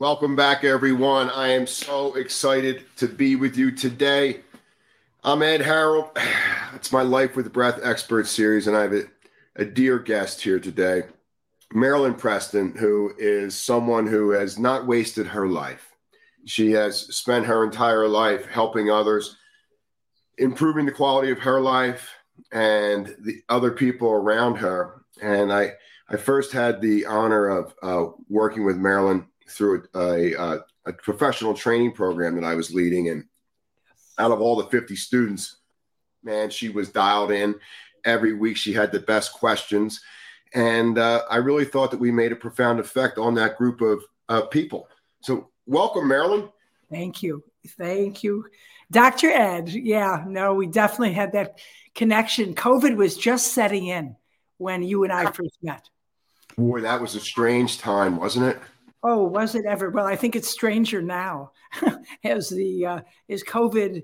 Welcome back, everyone. I am so excited to be with you today. I'm Ed Harrold. It's my Life with Breath Expert series, and I have a, a dear guest here today, Marilyn Preston, who is someone who has not wasted her life. She has spent her entire life helping others, improving the quality of her life and the other people around her. And I, I first had the honor of uh, working with Marilyn through a, a, a, professional training program that I was leading. And out of all the 50 students, man, she was dialed in. Every week she had the best questions. And uh, I really thought that we made a profound effect on that group of uh, people. So, welcome, Marilyn. Thank you. Thank you. Dr. Ed. Yeah, no, we definitely had that connection. COVID was just setting in when you and I first met. Boy, that was a strange time, wasn't it? Oh, was it ever? Well, I think it's stranger now as the uh, as COVID,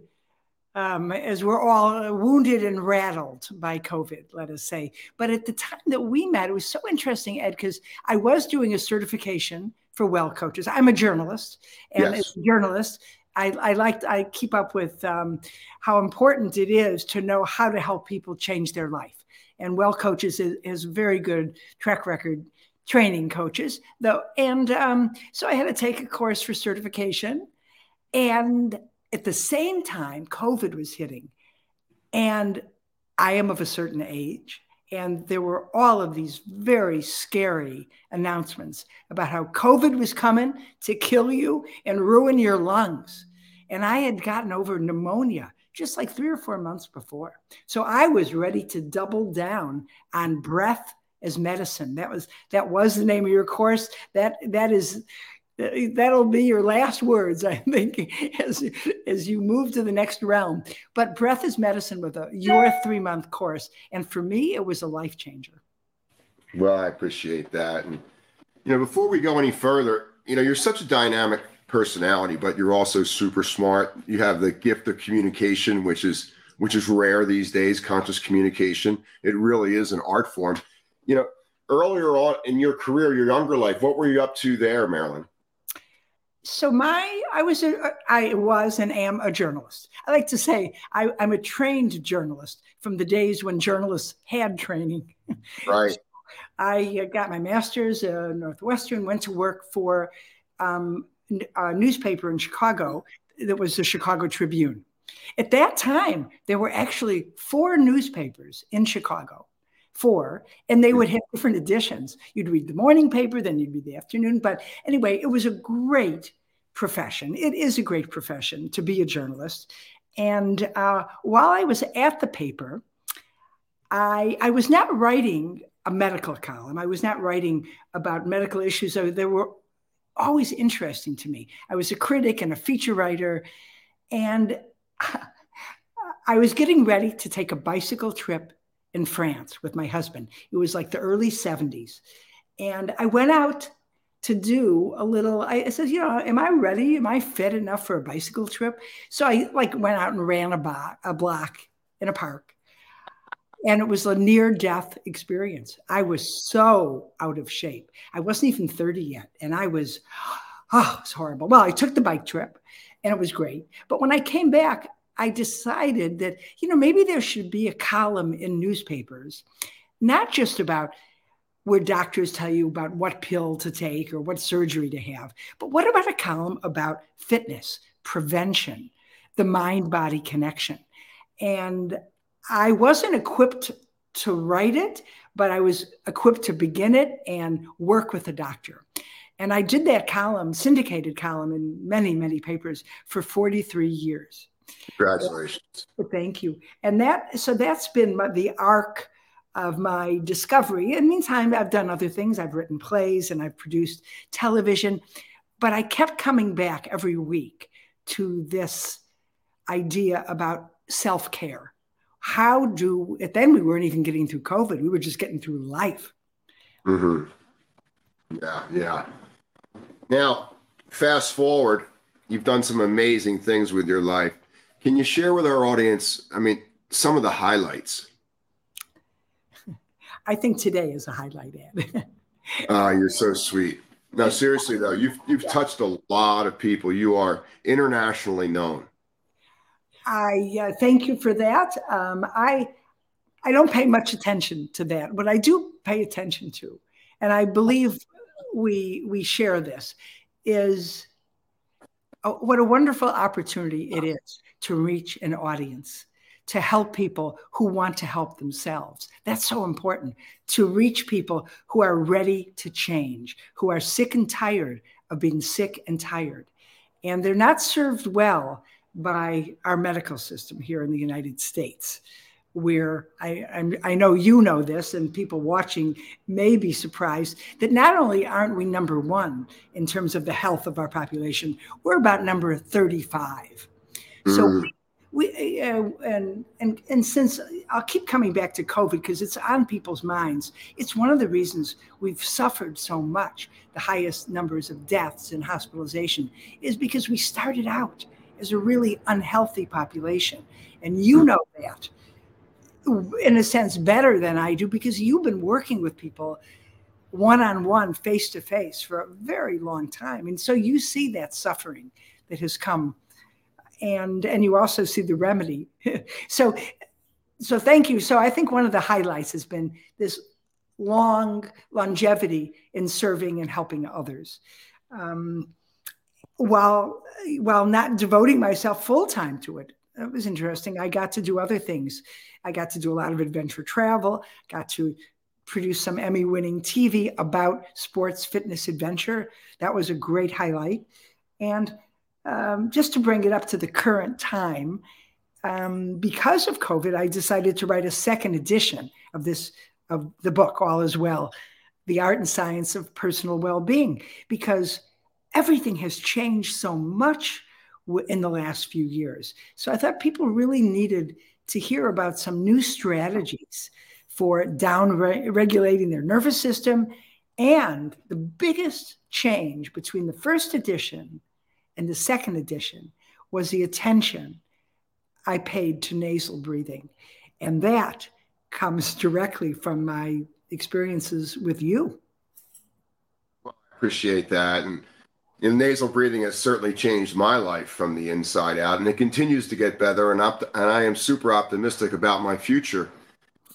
um, as we're all wounded and rattled by COVID, let us say. But at the time that we met, it was so interesting, Ed, because I was doing a certification for Wellcoaches. I'm a journalist, and yes. as a journalist, I, I like I keep up with um, how important it is to know how to help people change their life. And Wellcoaches is, is very good track record training coaches though. And um, so i had to take a course for certification. And at the same time covid was hitting. And i am of a certain age and there were all of these very scary announcements about how covid was coming to kill you and ruin your lungs. And i had gotten over pneumonia just like three or four months before. So i was ready to double down on breath as medicine. That was that was the name of your course. That that is that'll be your last words, I think, as as you move to the next realm. But breath is medicine with a your three month course, and for me, it was a life changer. Well, I appreciate that, and you know, before we go any further, you know, you're such a dynamic personality, but you're also super smart. You have the gift of communication, which is which is rare these days. Conscious communication. It really is an art form you know, earlier on in your career, your younger life, what were you up to there, Marilyn? So my, I was, a, I was and am a journalist. I like to say I, am a trained journalist from the days when journalists had training. Right. I uh, got my master's at Northwestern, went to work for um, a newspaper in Chicago that was the Chicago Tribune. At that time, there were actually four newspapers in Chicago four, and they would have different editions. You'd read the morning paper, then you'd read the afternoon. But anyway, it was a great profession. It is a great profession to be a journalist. And uh, while I was at the paper, I, I was not writing a medical column. I was not writing about medical issues. They were always interesting to me. I was a critic and a feature writer. And I was getting ready to take a bicycle trip in France with my husband. It was like the early 70s. And I went out to do a little, I said, you know, am I ready? Am I fit enough for a bicycle trip? So I like went out and ran a, bo- a block in a park. And it was a near death experience. I was so out of shape. I wasn't even 30 yet. And I was, oh, it was horrible. Well, I took the bike trip and it was great. But when I came back, I decided that, you know, maybe there should be a column in newspapers, not just about where doctors tell you about what pill to take or what surgery to have, but what about a column about fitness, prevention, the mind body connection? And I wasn't equipped to write it, but I was equipped to begin it and work with a doctor. And I did that column, syndicated column in many, many papers for 43 years. Congratulations. Thank you. And that, so that's been my, the arc of my discovery. In the meantime, I've done other things. I've written plays and I've produced television, but I kept coming back every week to this idea about self care. How do, then we weren't even getting through COVID, we were just getting through life. Mm-hmm. Yeah, yeah. Now, fast forward, you've done some amazing things with your life. Can you share with our audience, I mean, some of the highlights? I think today is a highlight, Ed. Ah, you're so sweet. No, seriously though, you've you've touched a lot of people. You are internationally known. I uh, thank you for that. Um, I I don't pay much attention to that. What I do pay attention to, and I believe we we share this, is oh, what a wonderful opportunity it is to reach an audience, to help people who want to help themselves. That's so important to reach people who are ready to change, who are sick and tired of being sick and tired. And they're not served well by our medical system here in the United States, where I, I'm, i know you know this, and people watching may be surprised that not only aren't we number one in terms of the health of our population, we're about number 35. Mm. So we, we uh, and and and since I'll keep coming back to COVID because it's on people's minds. It's one of the reasons we've suffered so much. The highest numbers of deaths and hospitalization is because we started out as a really unhealthy population. And you hmm. know that in a sense better than I do because you've been working with people one on one, face to face for a very long time. And so you see that suffering that has come and and you also see the remedy. so so thank you. So I think one of the highlights has been this long longevity in serving and helping others. Um, while while not devoting myself full time to it. that was interesting. I got to do other things. I got to do a lot of adventure travel. Got to produce some Emmy winning TV about sports, fitness, adventure. That was a great highlight. And um, just to bring it up to the current time, um, because of COVID, I decided to write a second edition of this of the book, All Is Well, the art and science of personal well-being, because everything has changed so much in the last few years. So I thought people really needed to hear about some new strategies for down regulating their nervous system. And the biggest change between the first edition and the second edition was the attention I paid to nasal breathing. And that comes directly from my experiences with you. Well, I appreciate that. And and nasal breathing has certainly changed my life from the inside out, and it continues to get better. And, and I am super optimistic about my future.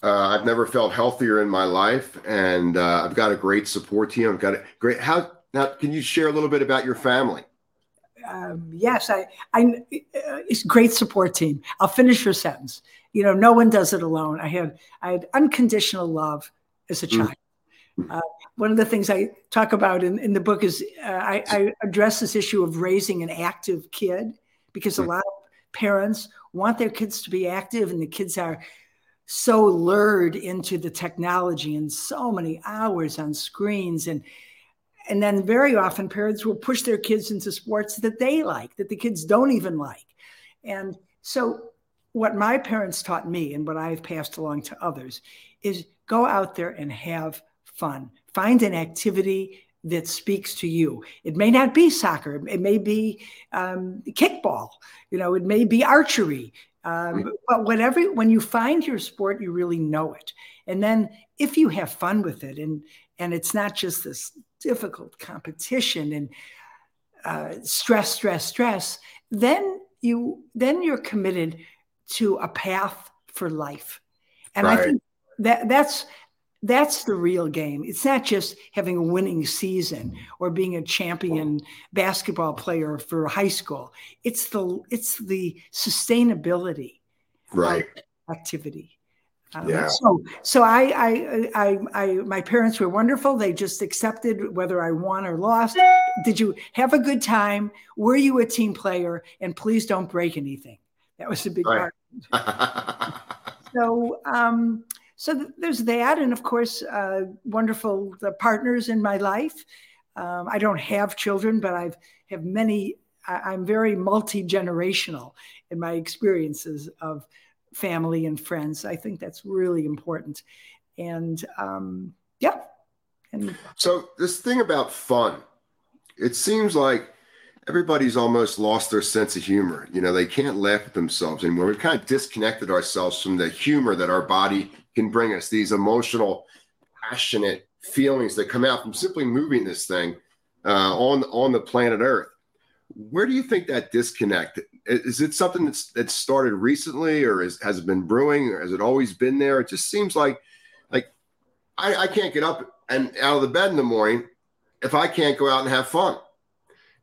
Uh, I've never felt healthier in my life, and uh, I've got a great support team. I've got a great. How now? Can you share a little bit about your family? Um, yes, I. I. Uh, it's great support team. I'll finish your sentence. You know, no one does it alone. I had. I had unconditional love as a mm. child. Uh, one of the things I talk about in, in the book is uh, I, I, address this issue of raising an active kid because a hmm. lot of parents want their kids to be active and the kids are so lured into the technology and so many hours on screens and and then very often parents will push their kids into sports that they like that the kids don't even like and so what my parents taught me and what i've passed along to others is go out there and have fun. Find an activity that speaks to you. It may not be soccer. It may be um, kickball. You know, it may be archery. Um, but whatever, when you find your sport, you really know it. And then if you have fun with it, and and it's not just this difficult competition and uh, stress, stress, stress, then you then you're committed to a path for life. And right. I think that that's that's the real game. It's not just having a winning season or being a champion basketball player for high school. It's the it's the sustainability right activity. Um, yeah. So, so I, I, I, I, my parents were wonderful. They just accepted whether I won or lost. Did you have a good time? Were you a team player? And please don't break anything. That was a big right. part. so, um, so th- there's that, and of course, uh, wonderful the partners in my life. Um, I don't have children, but I've have many. I, I'm very multi generational in my experiences of family and friends. I think that's really important, and um, yeah. And so this thing about fun, it seems like everybody's almost lost their sense of humor. You know, they can't laugh at themselves anymore. We've kind of disconnected ourselves from the humor that our body can bring us, these emotional, passionate feelings that come out from simply moving this thing. uh, on on the planet Earth. Where do you think that disconnect is? It something that's that started recently, or is, has it been brewing, or has it always been there? It just seems like like I, I can't get up and out of the bed in the morning if I can't go out and have fun.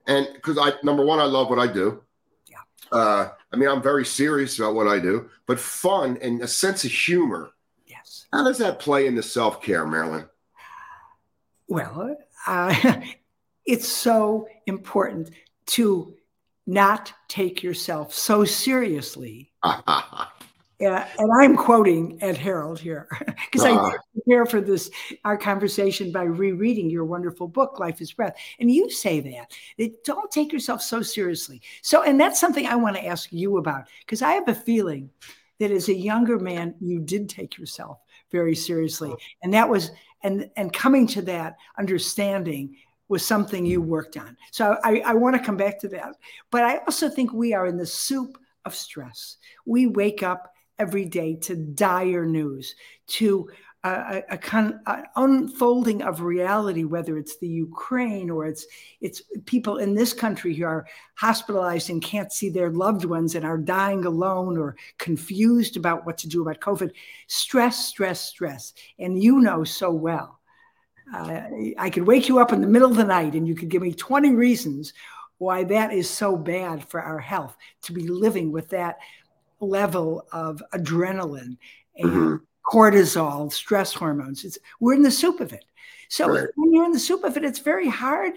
And because I number one, I love what I do. Yeah. Uh, I mean, I'm very serious about what I do, but fun and a sense of humor. Yes. How does that play into self care, Marilyn? Well, uh, it's so important to not take yourself so seriously. Yeah, and I'm quoting Ed Harrold here because uh, I uh-huh. prepare for this our conversation by rereading your wonderful book, Life is Breath. And you say that, that don't take yourself so seriously. So, and that's something I want to ask you about because I have a feeling that as a younger man, you did take yourself very seriously, oh. and that was and and coming to that understanding was something you worked on. So I, I want to come back to that. But I also think we are in the soup of stress. We wake up every day to dire news, to a, a, con, unfolding of reality, whether it's the Ukraine or it's it's people in this country who are hospitalized and can't see their loved ones and are dying alone or confused about what to do about COVID. Stress, stress, stress, and you know so well uh, I could wake you up in the middle of the night and you could give me 20 reasons why that is so bad for our health to be living with that level of adrenaline and mm-hmm. cortisol, stress hormones. It's, we're in the soup of it. So right. when you're in the soup of it, it's very hard.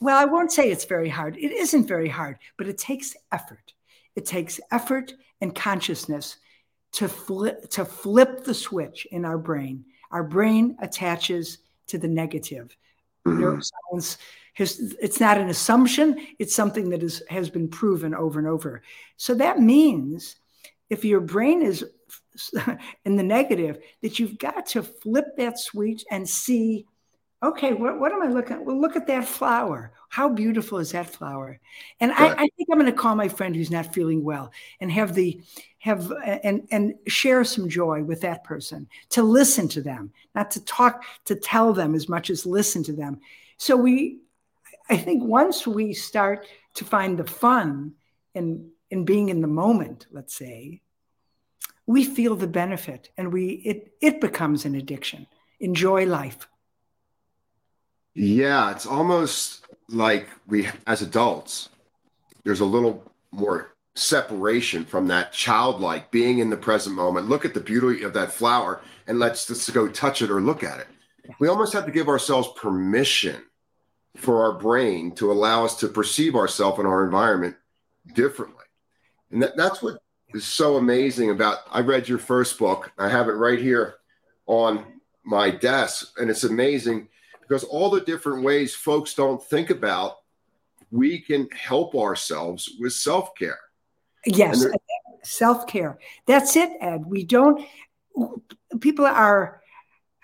Well, I won't say it's very hard. It isn't very hard, but it takes effort. It takes effort and consciousness to flip to flip the switch in our brain. Our brain attaches to the negative. Mm-hmm. Neuroscience has, it's not an assumption, it's something that is, has been proven over and over. So that means if your brain is in the negative, that you've got to flip that switch and see okay, what, what am I looking at? Well, look at that flower. How beautiful is that flower? And I, I, think I'm going to call my friend who's not feeling well and have the have and and share some joy with that person to listen to them, not to talk to tell them as much as listen to them. So we, I think once we start to find the fun in in being in the moment, let's say, we feel the benefit and we it it becomes an addiction. Enjoy life. Yeah, it's almost like we, as adults, there's a little more separation from that childlike being in the present moment. Look at the beauty of that flower and let's just go touch it or look at it. We almost have to give ourselves permission for our brain to allow us to perceive ourselves and our environment differently. And that, that's what is so amazing about I read your first book. I have it right here on my desk and it's amazing because all the different ways folks don't think about we can help ourselves with self-care yes self-care that's it ed we don't people are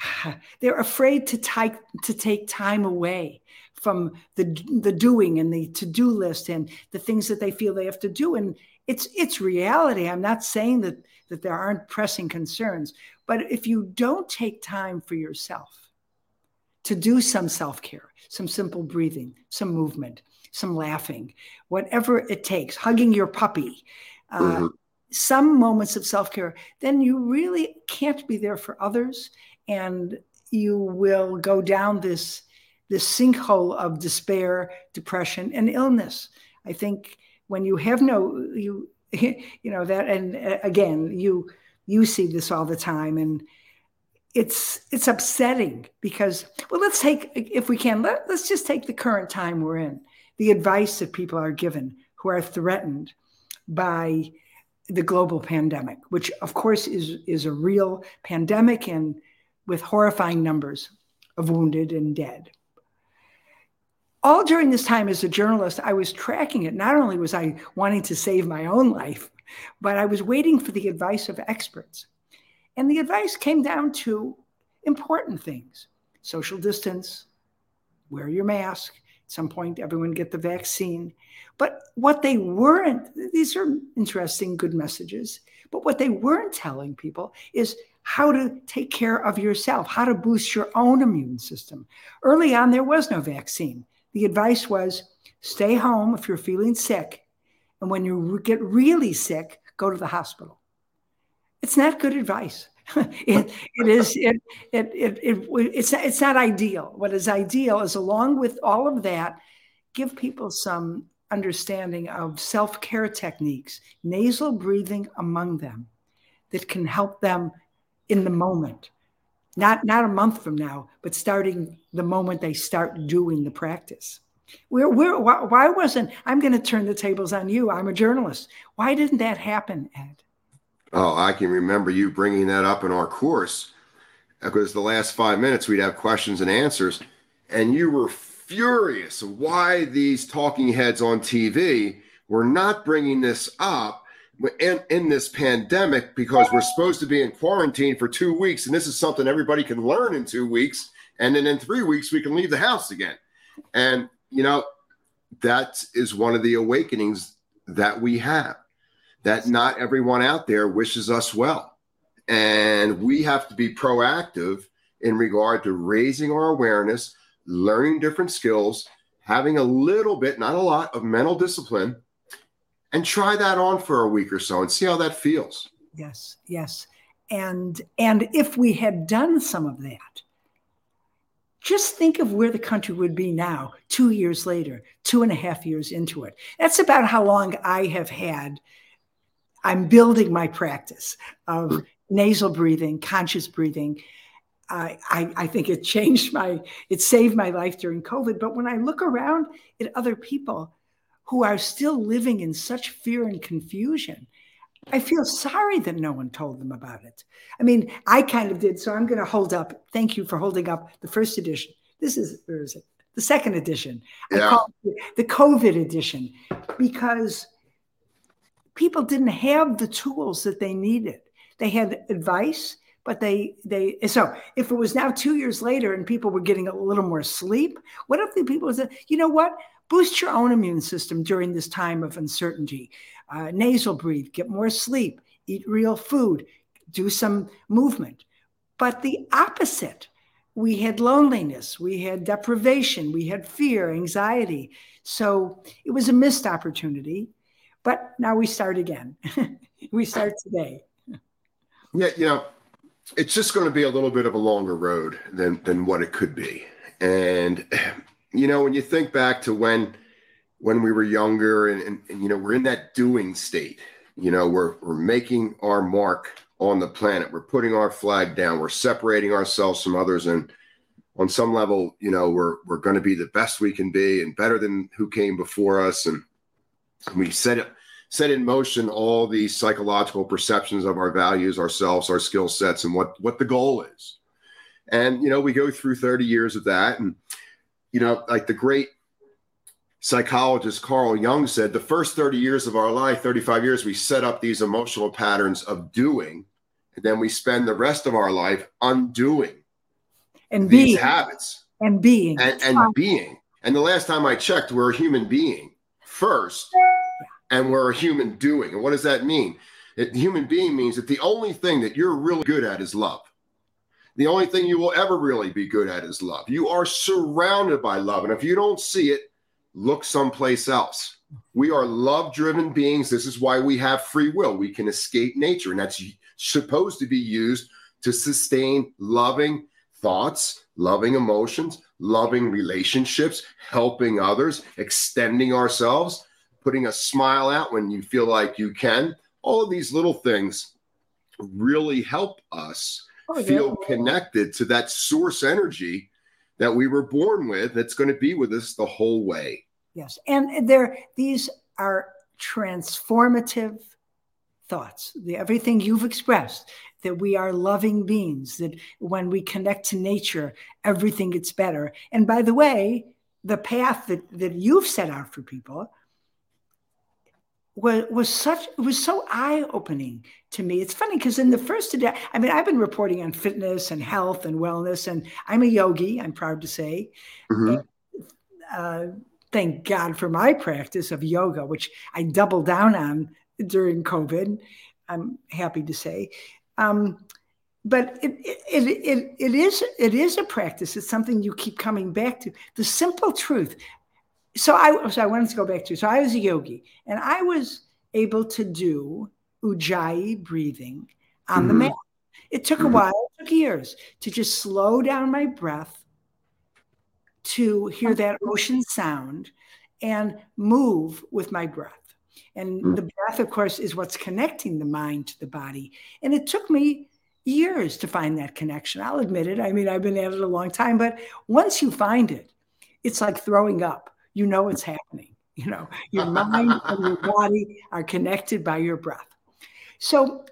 they're afraid to take to take time away from the the doing and the to-do list and the things that they feel they have to do and it's it's reality i'm not saying that that there aren't pressing concerns but if you don't take time for yourself to do some self care, some simple breathing, some movement, some laughing, whatever it takes, hugging your puppy, uh, mm-hmm. some moments of self care, then you really can't be there for others. And you will go down this, this sinkhole of despair, depression, and illness. I think when you have no, you, you know, that, and uh, again, you, you see this all the time. And it's it's upsetting because well let's take if we can let, let's just take the current time we're in the advice that people are given who are threatened by the global pandemic which of course is is a real pandemic and with horrifying numbers of wounded and dead all during this time as a journalist i was tracking it not only was i wanting to save my own life but i was waiting for the advice of experts and the advice came down to important things social distance, wear your mask. At some point, everyone get the vaccine. But what they weren't, these are interesting, good messages. But what they weren't telling people is how to take care of yourself, how to boost your own immune system. Early on, there was no vaccine. The advice was stay home if you're feeling sick. And when you get really sick, go to the hospital. It's not good advice. it, it is it, it, it, it, it's, it's not ideal. What is ideal is along with all of that, give people some understanding of self care techniques, nasal breathing among them, that can help them in the moment. Not, not a month from now, but starting the moment they start doing the practice. Where, where, why, why wasn't, I'm going to turn the tables on you. I'm a journalist. Why didn't that happen, Ed? Oh, I can remember you bringing that up in our course because the last five minutes we'd have questions and answers, and you were furious why these talking heads on TV were not bringing this up in, in this pandemic because we're supposed to be in quarantine for two weeks, and this is something everybody can learn in two weeks, and then in three weeks we can leave the house again. And you know, that is one of the awakenings that we have. That not everyone out there wishes us well, and we have to be proactive in regard to raising our awareness learning different skills, having a little bit, not a lot, of mental discipline, and try that on for a week or so and see how that feels. Yes, yes. And and if we had done some of that, just think of where the country would be now, two years later, two and a half years into it. That's about how long I have had. I'm building my practice of nasal breathing, conscious breathing, I, I, I think it changed my, it saved my life during COVID. But when I look around at other people who are still living in such fear and confusion, I feel sorry that no one told them about it. I mean, I kind of did. So I'm going to hold up. Thank you for holding up the first edition. This is, where is it? The second edition. Yeah. I call it the COVID edition because people didn't have the tools that they needed. They had advice, but they they so if it was now two years later and people were getting a little more sleep what if the people said you know what boost your own immune system during this time of uncertainty. Uh, nasal breathe get more sleep eat real food do some movement. But the opposite we had loneliness we had deprivation we had fear anxiety. So it was a missed opportunity but now we start again. We start today. Yeah you know it's just going to be a little bit of a longer road than than what it could be. And you know, when you think back to when when we were younger and, and, and, you know we're in that doing state, you know, we're we're making our mark on the planet. We're putting our flag down. We're separating ourselves from others and on some level, you know, we're we're going to be the best we can be and better than who came before us and we set it set in motion all these psychological perceptions of our values, ourselves, our skill sets, and what what the goal is. And you know, we go through 30 years of that, and you know, like the great psychologist Carl Jung said, the first 30 years of our life, 35 years, we set up these emotional patterns of doing, and then we spend the rest of our life undoing and these being. habits and being and, and being. And the last time I checked, we're a human being first and we're a human doing. And what does that mean? It, human being means that the only thing that you're really good at is love. The only thing you will ever really be good at is love. You are surrounded by love. And if you don't see it, look someplace else. We are love driven beings. This is why we have free will. We can escape nature, and that's supposed to be used to sustain loving thoughts, loving emotions, loving relationships, helping others, extending ourselves putting a smile out when you feel like you can. All of these little things really help us oh, feel yeah. connected to that source energy that we were born with that's going to be with us the whole way. Yes. And there these are transformative thoughts. The, everything you've expressed that we are loving beings, that when we connect to nature, everything gets better. And by the way, the path that, that you've set out for people was, was such it was so eye-opening to me. It's funny because in the first day i mean i've been reporting on fitness and health and wellness and i'm a yogi i'm proud to say. Mm-hmm. uh, thank god for my practice of yoga which i doubled down on during covid i'm happy to say. Um, but it, it, it, it is it is a practice. It's something you keep coming back to. The simple truth so I so I wanted to go back to so I was a yogi and I was able to do ujjayi breathing on mm-hmm. the mat. It took a mm-hmm. while, it took years to just slow down my breath to hear that ocean sound and move with my breath. And mm-hmm. the breath, of course, is what's connecting the mind to the body. And it took me years to find that connection. I'll admit it. I mean, I've been at it a long time, but once you find it, it's like throwing up. You know it's happening. You know, your mind and your body are connected by your breath. So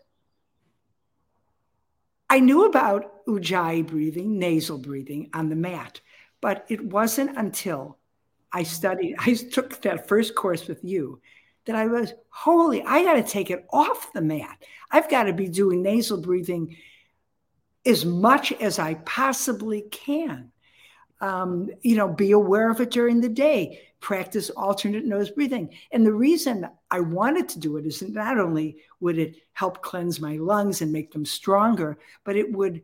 I knew about Ujjayi breathing, nasal breathing on the mat, but it wasn't until I studied, I took that first course with you that I was, holy, I got to take it off the mat. I've got to be doing nasal breathing as much as I possibly can. Um, you know, be aware of it during the day, practice alternate nose breathing. And the reason I wanted to do it is not only would it help cleanse my lungs and make them stronger, but it would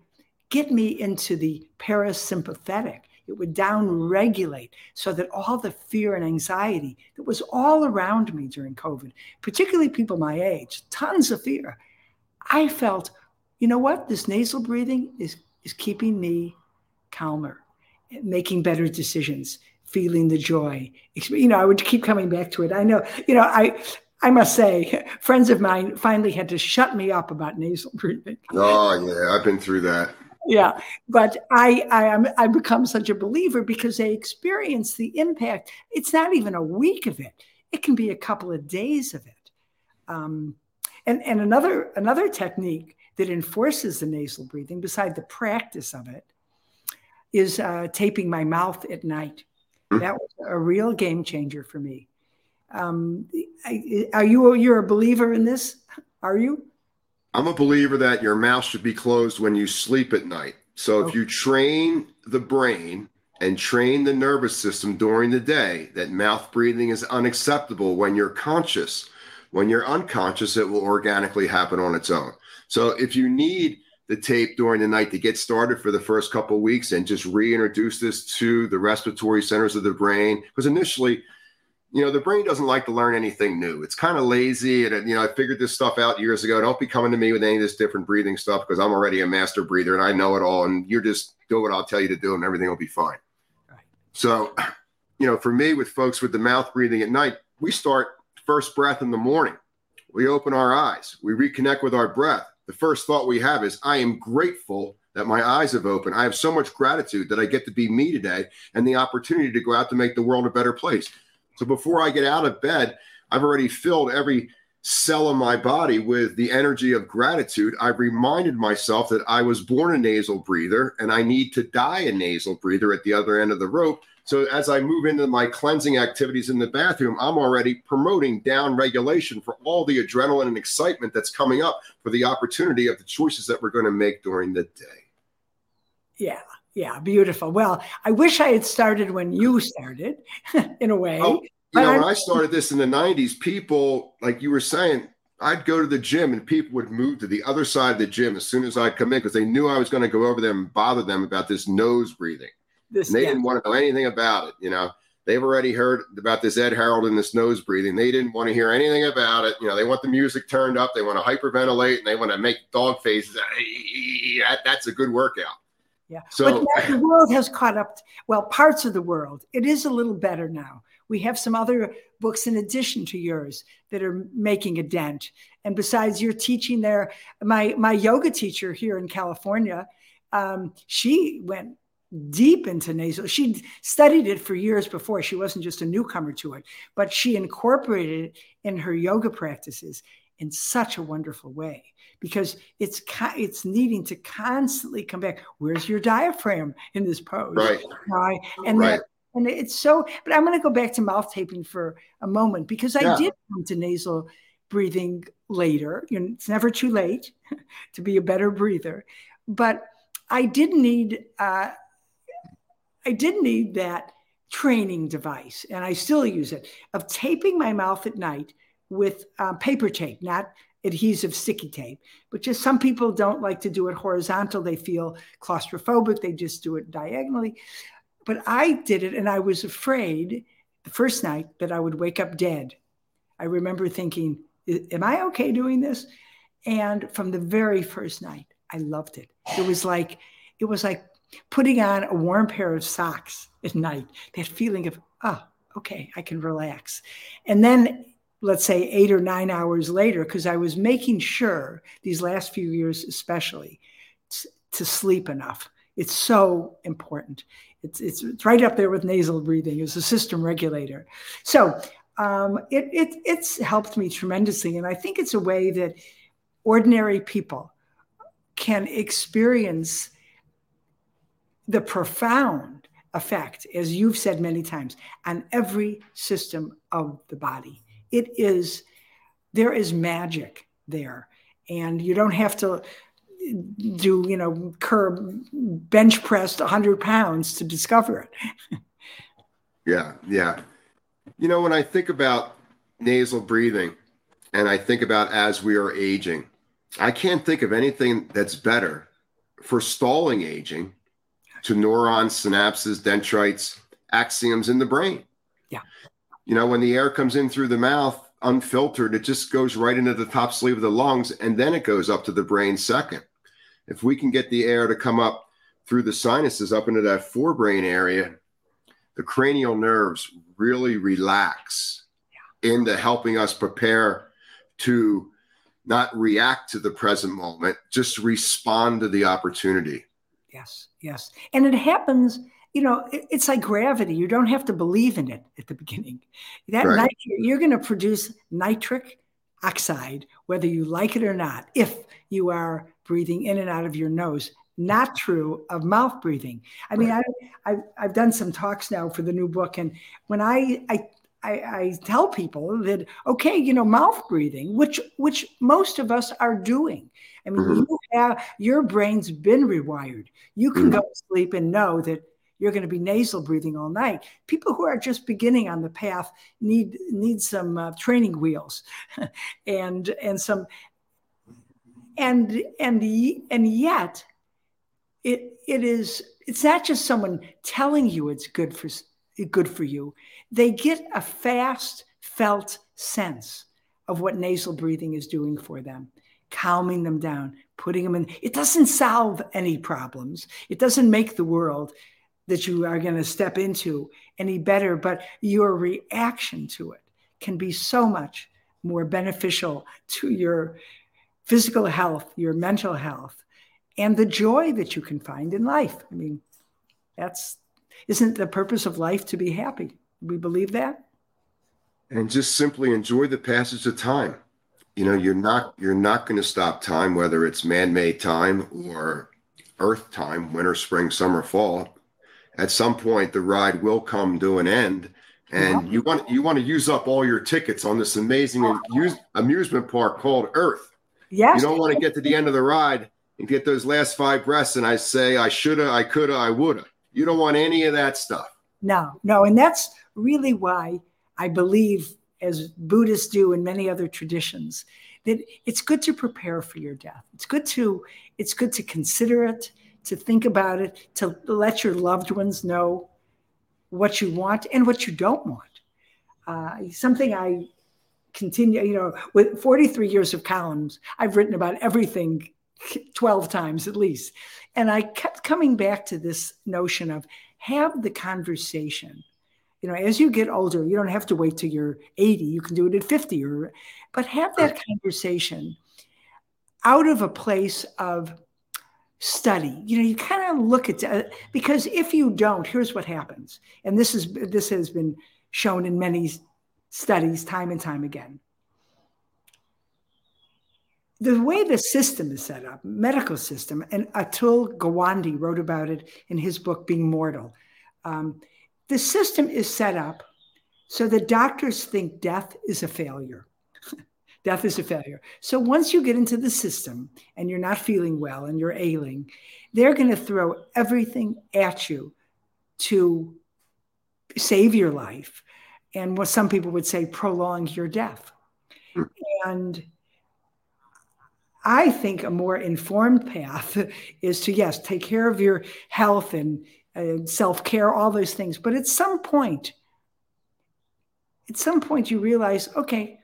get me into the parasympathetic. It would down regulate so that all the fear and anxiety that was all around me during COVID, particularly people my age, tons of fear, I felt, you know what? This nasal breathing is, is keeping me calmer, making better decisions, feeling the joy. You know, I would keep coming back to it. I know, you know, I I must say, friends of mine finally had to shut me up about nasal breathing. Oh yeah, I've been through that. Yeah, but I I am I become such a believer because they experience the impact. It's not even a week of it; it can be a couple of days of it. Um, and and another another technique that enforces the nasal breathing, beside the practice of it, is uh, taping my mouth at night. Mm-hmm. That was a real game changer for me. Um, are you you're a believer in this? Are you? I'm a believer that your mouth should be closed when you sleep at night. So if you train the brain and train the nervous system during the day that mouth breathing is unacceptable when you're conscious. When you're unconscious, it will organically happen on its own. So if you need the tape during the night to get started for the first couple weeks and just reintroduce this to the respiratory centers of the brain, because initially you know, the brain doesn't like to learn anything new. It's kind of lazy. And, you know, I figured this stuff out years ago. Don't be coming to me with any of this different breathing stuff because I'm already a master breather and I know it all. And you're just do what I'll tell you to do and everything will be fine. Right. So, you know, for me, with folks with the mouth breathing at night, we start first breath in the morning. We open our eyes, we reconnect with our breath. The first thought we have is, I am grateful that my eyes have opened. I have so much gratitude that I get to be me today and the opportunity to go out to make the world a better place. So before I get out of bed, I've already filled every cell in my body with the energy of gratitude. I've reminded myself that I was born a nasal breather and I need to die a nasal breather at the other end of the rope. So as I move into my cleansing activities in the bathroom, I'm already promoting down regulation for all the adrenaline and excitement that's coming up for the opportunity of the choices that we're going to make during the day. Yeah. Yeah, beautiful. Well, I wish I had started when you started, in a way. Oh, you know, when I started this in the 90s, people, like you were saying, I'd go to the gym and people would move to the other side of the gym as soon as I'd come in because they knew I was going to go over there and bother them about this nose breathing. This, and they yeah. didn't want to know anything about it. You know, they've already heard about this Ed Harrold and this nose breathing. They didn't want to hear anything about it. You know, they want the music turned up, they want to hyperventilate, and they want to make dog faces. That, that's a good workout. Yeah. So but the world has caught up. Well, parts of the world. It is a little better now. We have some other books in addition to yours that are making a dent. And besides, you're teaching there. My my yoga teacher here in California, um, she went deep into nasal. She studied it for years before. She wasn't just a newcomer to it, but she incorporated it in her yoga practices in such a wonderful way because it's it's needing to constantly come back. Where's your diaphragm in this pose? Right. right? And right. That, and it's so. But I'm going to go back to mouth taping for a moment because I yeah. did come to nasal breathing later. You know, it's never too late to be a better breather, but I did need. Uh, I did need that training device, and I still use it of taping my mouth at night with uh, paper tape, not adhesive sticky tape. But just some people don't like to do it horizontal. They feel claustrophobic. They just do it diagonally. But I did it and I was afraid the first night that I would wake up dead, I remember thinking, Am I okay doing this? And from the very first night, I loved it. It was like, it was like putting on a warm pair of socks at night, that feeling of, oh, okay, I can relax. And then let's say eight or nine hours later, because I was making sure these last few years, especially, to sleep enough. It's so important. It's, it's, it's right up there with nasal breathing as a system regulator. So um, it, it, it's helped me tremendously. And I think it's a way that ordinary people can experience the profound effect, as you've said many times, on every system of the body. It is, there is magic there. And you don't have to do, you know, curb bench pressed 100 pounds to discover it. yeah, yeah. You know, when I think about nasal breathing and I think about as we are aging, I can't think of anything that's better for stalling aging to neurons, synapses, dendrites, axons in the brain. Yeah. You know, when the air comes in through the mouth unfiltered, it just goes right into the top sleeve of the lungs and then it goes up to the brain second. If we can get the air to come up through the sinuses up into that forebrain area, the cranial nerves really relax yeah. into helping us prepare to not react to the present moment, just respond to the opportunity. Yes, yes. And it happens, you know, it, it's like gravity. You don't have to believe in it at the beginning. That right. night, you're going to produce nitric oxide, whether you like it or not, if you are breathing in and out of your nose. Not true of mouth breathing. I mean, right. I, I've, I've done some talks now for the new book, and when I, I I, I, tell people that okay, you know, mouth breathing, which which most of us are doing. I mean, mm-hmm. you have your brain's been rewired. You can mm-hmm. go to sleep and know that you're going to be nasal breathing all night. People who are just beginning on the path need need some uh, training wheels, and and some and and and yet it it is it's not just someone telling you it's good for good for you they get a fast felt sense of what nasal breathing is doing for them, calming them down, putting them in. It doesn't solve any problems, it doesn't make the world that you are going to step into any better, but your reaction to it can be so much more beneficial to your physical health, your mental health, and the joy that you can find in life. I mean, that's isn't the purpose of life to be happy? We believe that. And just simply enjoy the passage of time. You know, you're not you're not going to stop time, whether it's man-made time or earth time, winter, spring, summer, fall. At some point, the ride will come to an end, and yeah. you want you want to use up all your tickets on this amazing amusement park called Earth. Yes. You don't want to get to the end of the ride and get those last five breaths, and I say I shoulda, I coulda, I woulda. You don't want any of that stuff. No, no, and that's really why I believe, as Buddhists do in many other traditions, that it's good to prepare for your death. It's good to it's good to consider it, to think about it, to let your loved ones know what you want and what you don't want. Uh, something I continue, you know, with 43 years of columns, I've written about everything 12 times at least. And I kept coming back to this notion of have the conversation you know, as you get older, you don't have to wait till you're 80. You can do it at 50 or but have that conversation out of a place of study. You know, you kind of look at uh, because if you don't, here's what happens. And this is this has been shown in many studies time and time again. The way the system is set up, medical system, and Atul Gawande wrote about it in his book Being Mortal. Um, the system is set up so that doctors think death is a failure. death is a failure. So once you get into the system and you're not feeling well and you're ailing, they're going to throw everything at you to save your life and what some people would say prolong your death. Hmm. And I think a more informed path is to, yes, take care of your health and uh, self care, all those things. But at some point, at some point you realize, okay,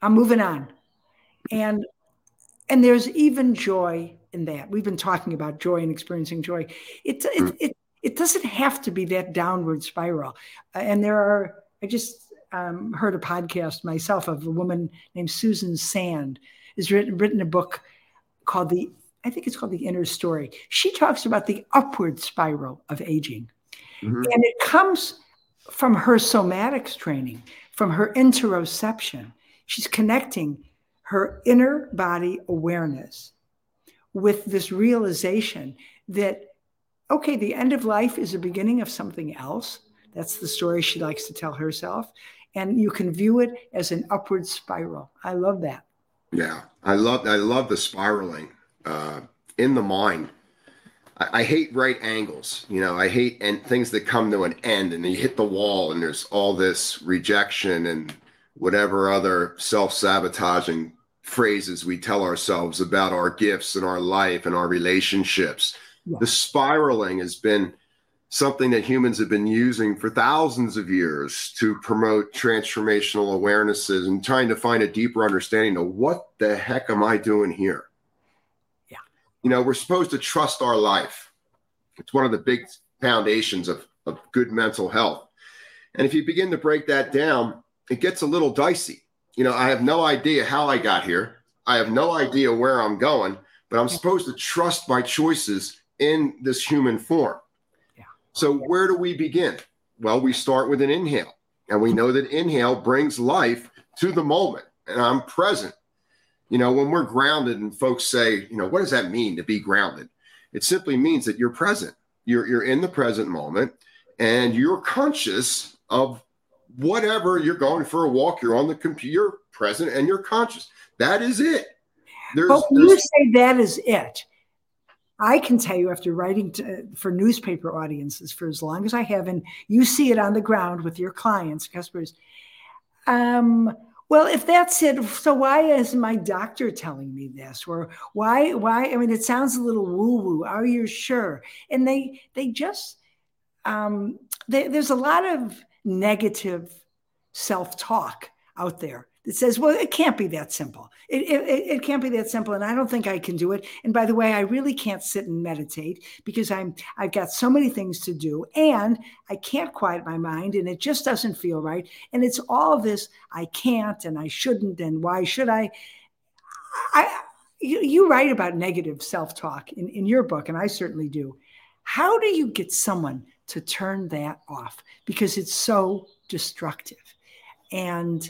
I'm moving on. And and there's even joy in that. We've been talking about joy and experiencing joy. It it, mm. it, it doesn't have to be that downward spiral. Uh, and there are, I just um, heard a podcast myself of a woman named Susan Sand, has written written a book called the I think it's called the Inner Story. She talks about the upward spiral of aging, mm-hmm. and it comes from her somatics training, from her interoception. She's connecting her inner body awareness with this realization that, okay, the end of life is the beginning of something else. That's the story she likes to tell herself. And you can view it as an upward spiral. I love that. Yeah, I love I love the spiraling uh, in the mind. I, I, hate right angles. You know, I hate and things that come to an end and you hit the wall and there's all this rejection and whatever other self-sabotaging phrases we tell ourselves about our gifts and our life and our relationships. Yeah. The spiraling has been something that humans have been using for thousands of years to promote transformational awarenesses and trying to find a deeper understanding of what the heck am I doing here? Yeah. You know, we're supposed to trust our life. It's one of the big foundations of, of good mental health. And if you begin to break that down, it gets a little dicey you know, I have no idea how I got here. I have no idea where I'm going, but I'm supposed to trust my choices in this human form. So, where do we begin? Well, we start with an inhale, and we know that inhale brings life to the moment, and I'm present. You know, when we're grounded, and folks say, you know, what does that mean to be grounded? It simply means that you're present. You're, you're in the present moment, and you're conscious of whatever you're going for a walk, you're on the computer, present, and you're conscious. That is it. There's, but when you say that is it, I can tell you after writing to, for newspaper audiences for as long as I have, and you see it on the ground with your clients, customers. Um, well, if that's it, so why is my doctor telling me this? Or why? Why? I mean, it sounds a little woo-woo. Are you sure? And they they just um, they, there's a lot of negative self talk out there that says, well, it can't be that simple. It, it, it can't be that simple. And I don't think I can do it. And by the way, I really can't sit and meditate because I'm, I've got so many things to do and I can't quiet my mind and it just doesn't feel right. And it's all this, I can't and I shouldn't and why should I? I, you, you write about negative self-talk in, in your book, and I certainly do. How do you get someone to turn that off because it's so destructive. And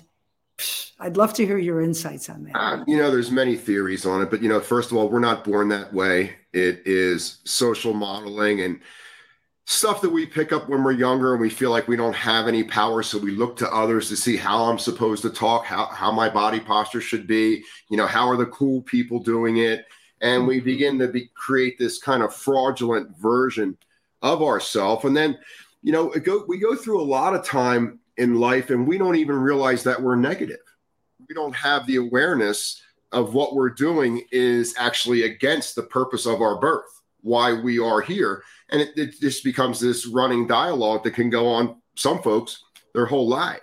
I'd love to hear your insights on that. Uh, you know, there's many theories on it, but you know, first of all, we're not born that way. It is social modeling and stuff that we pick up when we're younger and we feel like we don't have any power so we look to others to see how i'm supposed to talk how, how my body posture should be you know how are the cool people doing it and we begin to be, create this kind of fraudulent version of ourself and then you know go, we go through a lot of time in life and we don't even realize that we're negative. We don't have the awareness of what we're doing is actually against the purpose of our birth why we are here. And it, it just becomes this running dialogue that can go on some folks their whole life.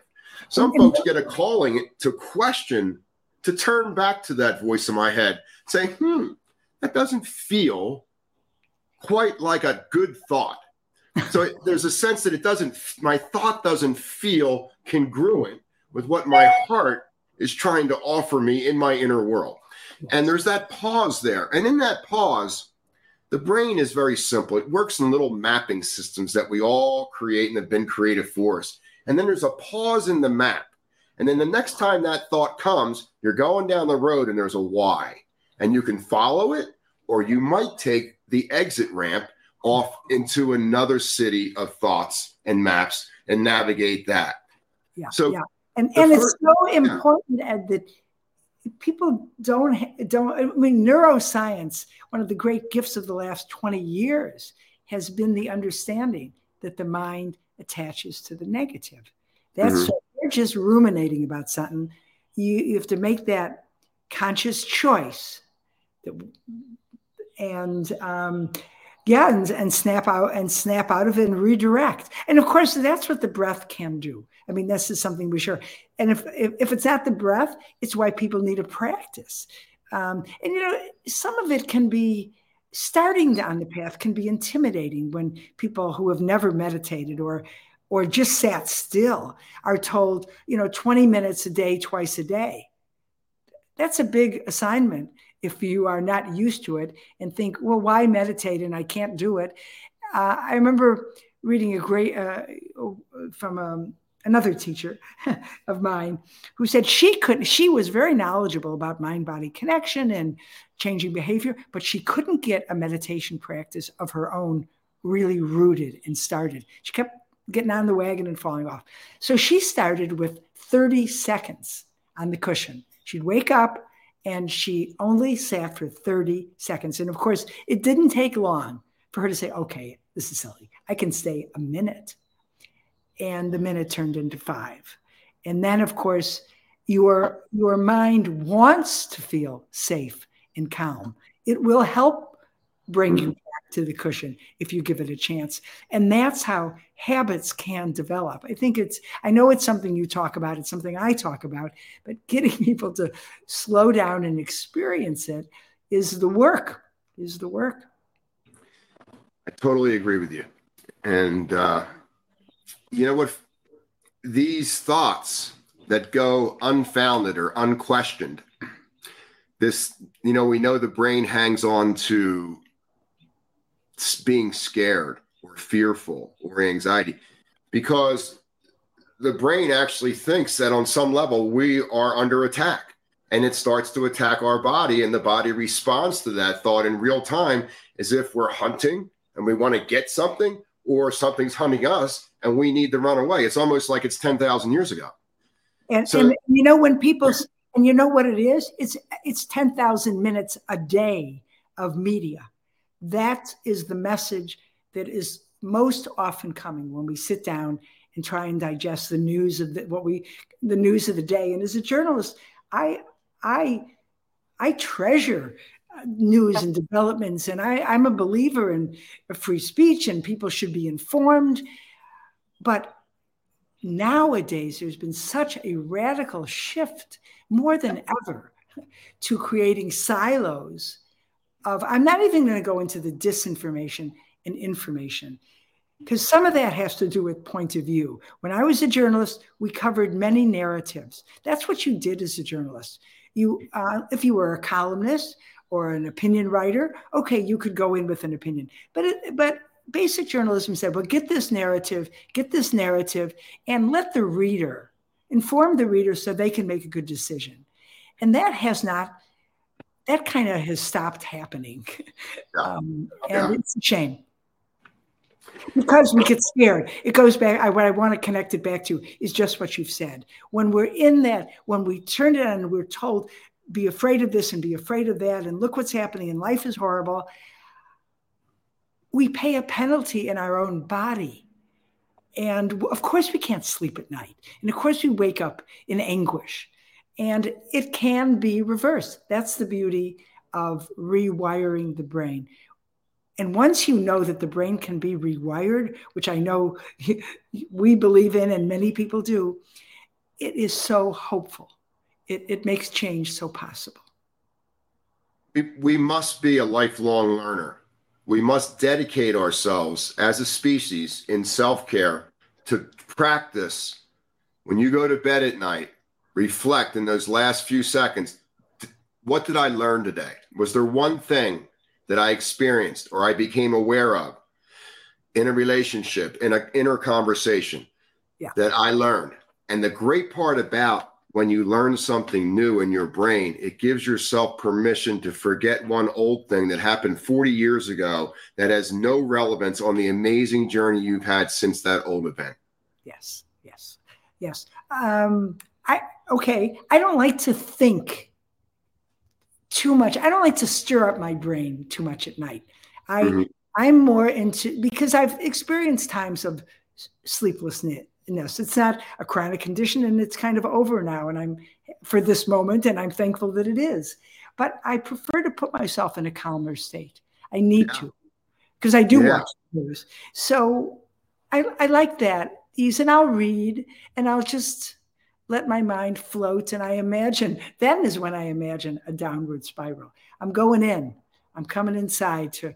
Some folks get a calling to question to turn back to that voice in my head say hmm that doesn't feel quite like a good thought. So there's a sense that it doesn't, my thought doesn't feel congruent with what my heart is trying to offer me in my inner world. And there's that pause there. And in that pause, the brain is very simple. It works in little mapping systems that we all create and have been created for us. And then there's a pause in the map. And then the next time that thought comes, you're going down the road and there's a why. And you can follow it, or you might take the exit ramp off into another city of thoughts and maps and navigate that. Yeah. So yeah. And and first, it's so important yeah. Ed, that people don't don't I mean neuroscience, one of the great gifts of the last 20 years has been the understanding that the mind attaches to the negative. That's mm-hmm. so you're just ruminating about something. You, you have to make that conscious choice that and um, yeah, and, and snap out and snap out of it and redirect. And of course, that's what the breath can do. I mean, this is something we share And if, if, if it's not the breath, it's why people need a practice. Um, and you know, some of it can be starting down the path can be intimidating when people who have never meditated or or just sat still are told, you know, 20 minutes a day, twice a day. That's a big assignment if you are not used to it and think, well, why meditate and I can't do it? Uh, I remember reading a great uh, from um, another teacher of mine who said she could she was very knowledgeable about mind body connection and changing behavior but she couldn't get a meditation practice of her own really rooted and started. She kept getting on the wagon and falling off. So she started with 30 seconds on the cushion. She'd wake up and she only sat for 30 seconds. And of course, it didn't take long for her to say, okay, this is silly. I can stay a minute. And the minute turned into five. And then, of course, your, your mind wants to feel safe and calm. It will help bring you to the cushion if you give it a chance. And that's how habits can develop. I think it's, I know it's something you talk about, it's something I talk about, but getting people to slow down and experience it is the work, is the work. I totally agree with you. And, uh, you know what? These thoughts that go unfounded or unquestioned, this, you know, we know the brain hangs on to being scared or fearful or anxiety. Because the brain actually thinks that on some level we are under attack and it starts to attack our body and the body responds to that thought in real time as if we're hunting and we want to get something or something's hunting us and we need to run away. It's almost like it's 10,000 years ago. And, so, and you know when people and you know what it is? It's it's 10,000 minutes a day of media that is the message that is most often coming when we sit down and try and digest the news of the, what we the news of the day. And as a journalist, I I I treasure uh, news and developments, and I, I'm a believer in free speech and people should be informed. But nowadays, there's been such a radical shift, more than ever, to creating silos of I'm not even going to go into the disinformation and information because some of that has to do with point of view. When I was a journalist, we covered many narratives. That's what you did as a journalist. You, uh, if you were a columnist or an opinion writer, okay, you could go in with an opinion. But it, but basic journalism said, well, get this narrative, get this narrative, and let the reader inform the reader so they can make a good decision. And that has not that kind of has stopped happening. Yeah. Um, and yeah. it's a shame because we get scared. It goes back. I, what I want to connect it back to is just what you've said. When we're in that, when we turn it on and we're told, be afraid of this and be afraid of that, and look what's happening, and life is horrible, we pay a penalty in our own body. And of course, we can't sleep at night. And of course, we wake up in anguish. And it can be reversed. That's the beauty of rewiring the brain. And once you know that the brain can be rewired, which I know we believe in and many people do, it is so hopeful. It, it makes change so possible. We, we must be a lifelong learner. We must dedicate ourselves as a species in self care to practice when you go to bed at night reflect in those last few seconds what did I learn today? Was there one thing that I experienced or I became aware of in a relationship, in an inner conversation yeah. that I learned? And the great part about when you learn something new in your brain, it gives yourself permission to forget one old thing that happened 40 years ago that has no relevance on the amazing journey you've had since that old event. Yes, yes, yes. Um, I okay, I don't like to think too much. I don't like to stir up my brain too much at night. I mm-hmm. I'm more into because I've experienced times of sleeplessness. It's not a chronic condition and it's kind of over now and I'm for this moment and I'm thankful that it is. But I prefer to put myself in a calmer state. I need yeah. to because I do yeah. watch news. So I, I like that. These, and I'll read and I'll just let my mind float. And I imagine, then is when I imagine a downward spiral. I'm going in, I'm coming inside to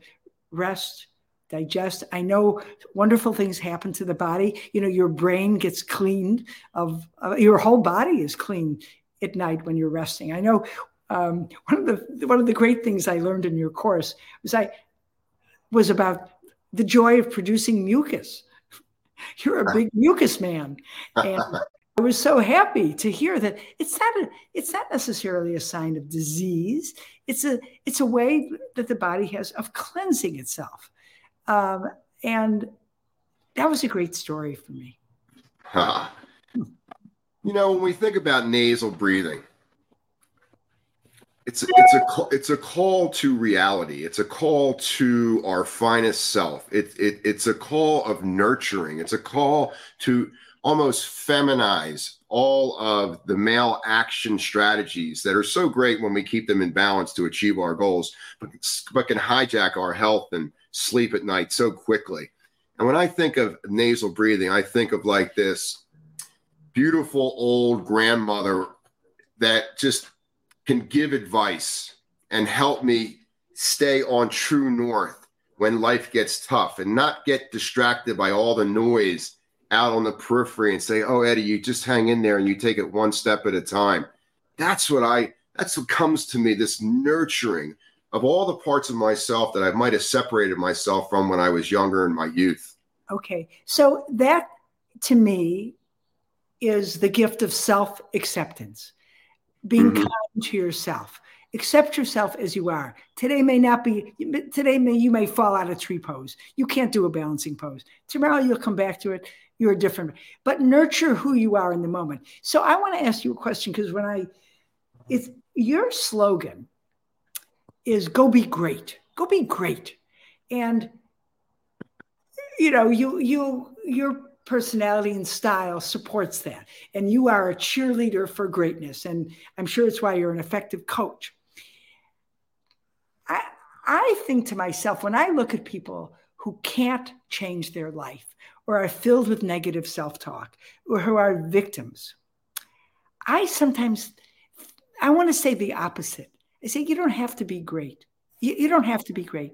rest, digest. I know wonderful things happen to the body. You know, your brain gets cleaned of uh, your whole body is clean at night when you're resting. I know um, one of the one of the great things I learned in your course was I was about the joy of producing mucus. You're a big mucus man, and I was so happy to hear that it's not a it's not necessarily a sign of disease. It's a it's a way that the body has of cleansing itself, um, and that was a great story for me. Huh. You know, when we think about nasal breathing, it's a, it's a it's a call to reality. It's a call to our finest self. It, it it's a call of nurturing. It's a call to almost feminize all of the male action strategies that are so great when we keep them in balance to achieve our goals, but, but can hijack our health and sleep at night so quickly. And when I think of nasal breathing, I think of like this beautiful old grandmother that just can give advice and help me stay on true north when life gets tough and not get distracted by all the noise out on the periphery and say, "Oh, Eddie, you just hang in there and you take it one step at a time." That's what I. That's what comes to me. This nurturing of all the parts of myself that I might have separated myself from when I was younger in my youth. Okay, so that to me is the gift of self acceptance, being mm-hmm. kind to yourself. Accept yourself as you are. Today may not be, today may, you may fall out of tree pose. You can't do a balancing pose. Tomorrow you'll come back to it you're different but nurture who you are in the moment. So i want to ask you a question because when i it's your slogan is go be great go be great. And you know you you your personality and style supports that. And you are a cheerleader for greatness and i'm sure it's why you're an effective coach. I i think to myself when i look at people who can't change their life or are filled with negative self talk or who are victims. I sometimes, I want to say the opposite. I say, you don't have to be great. You, you don't have to be great.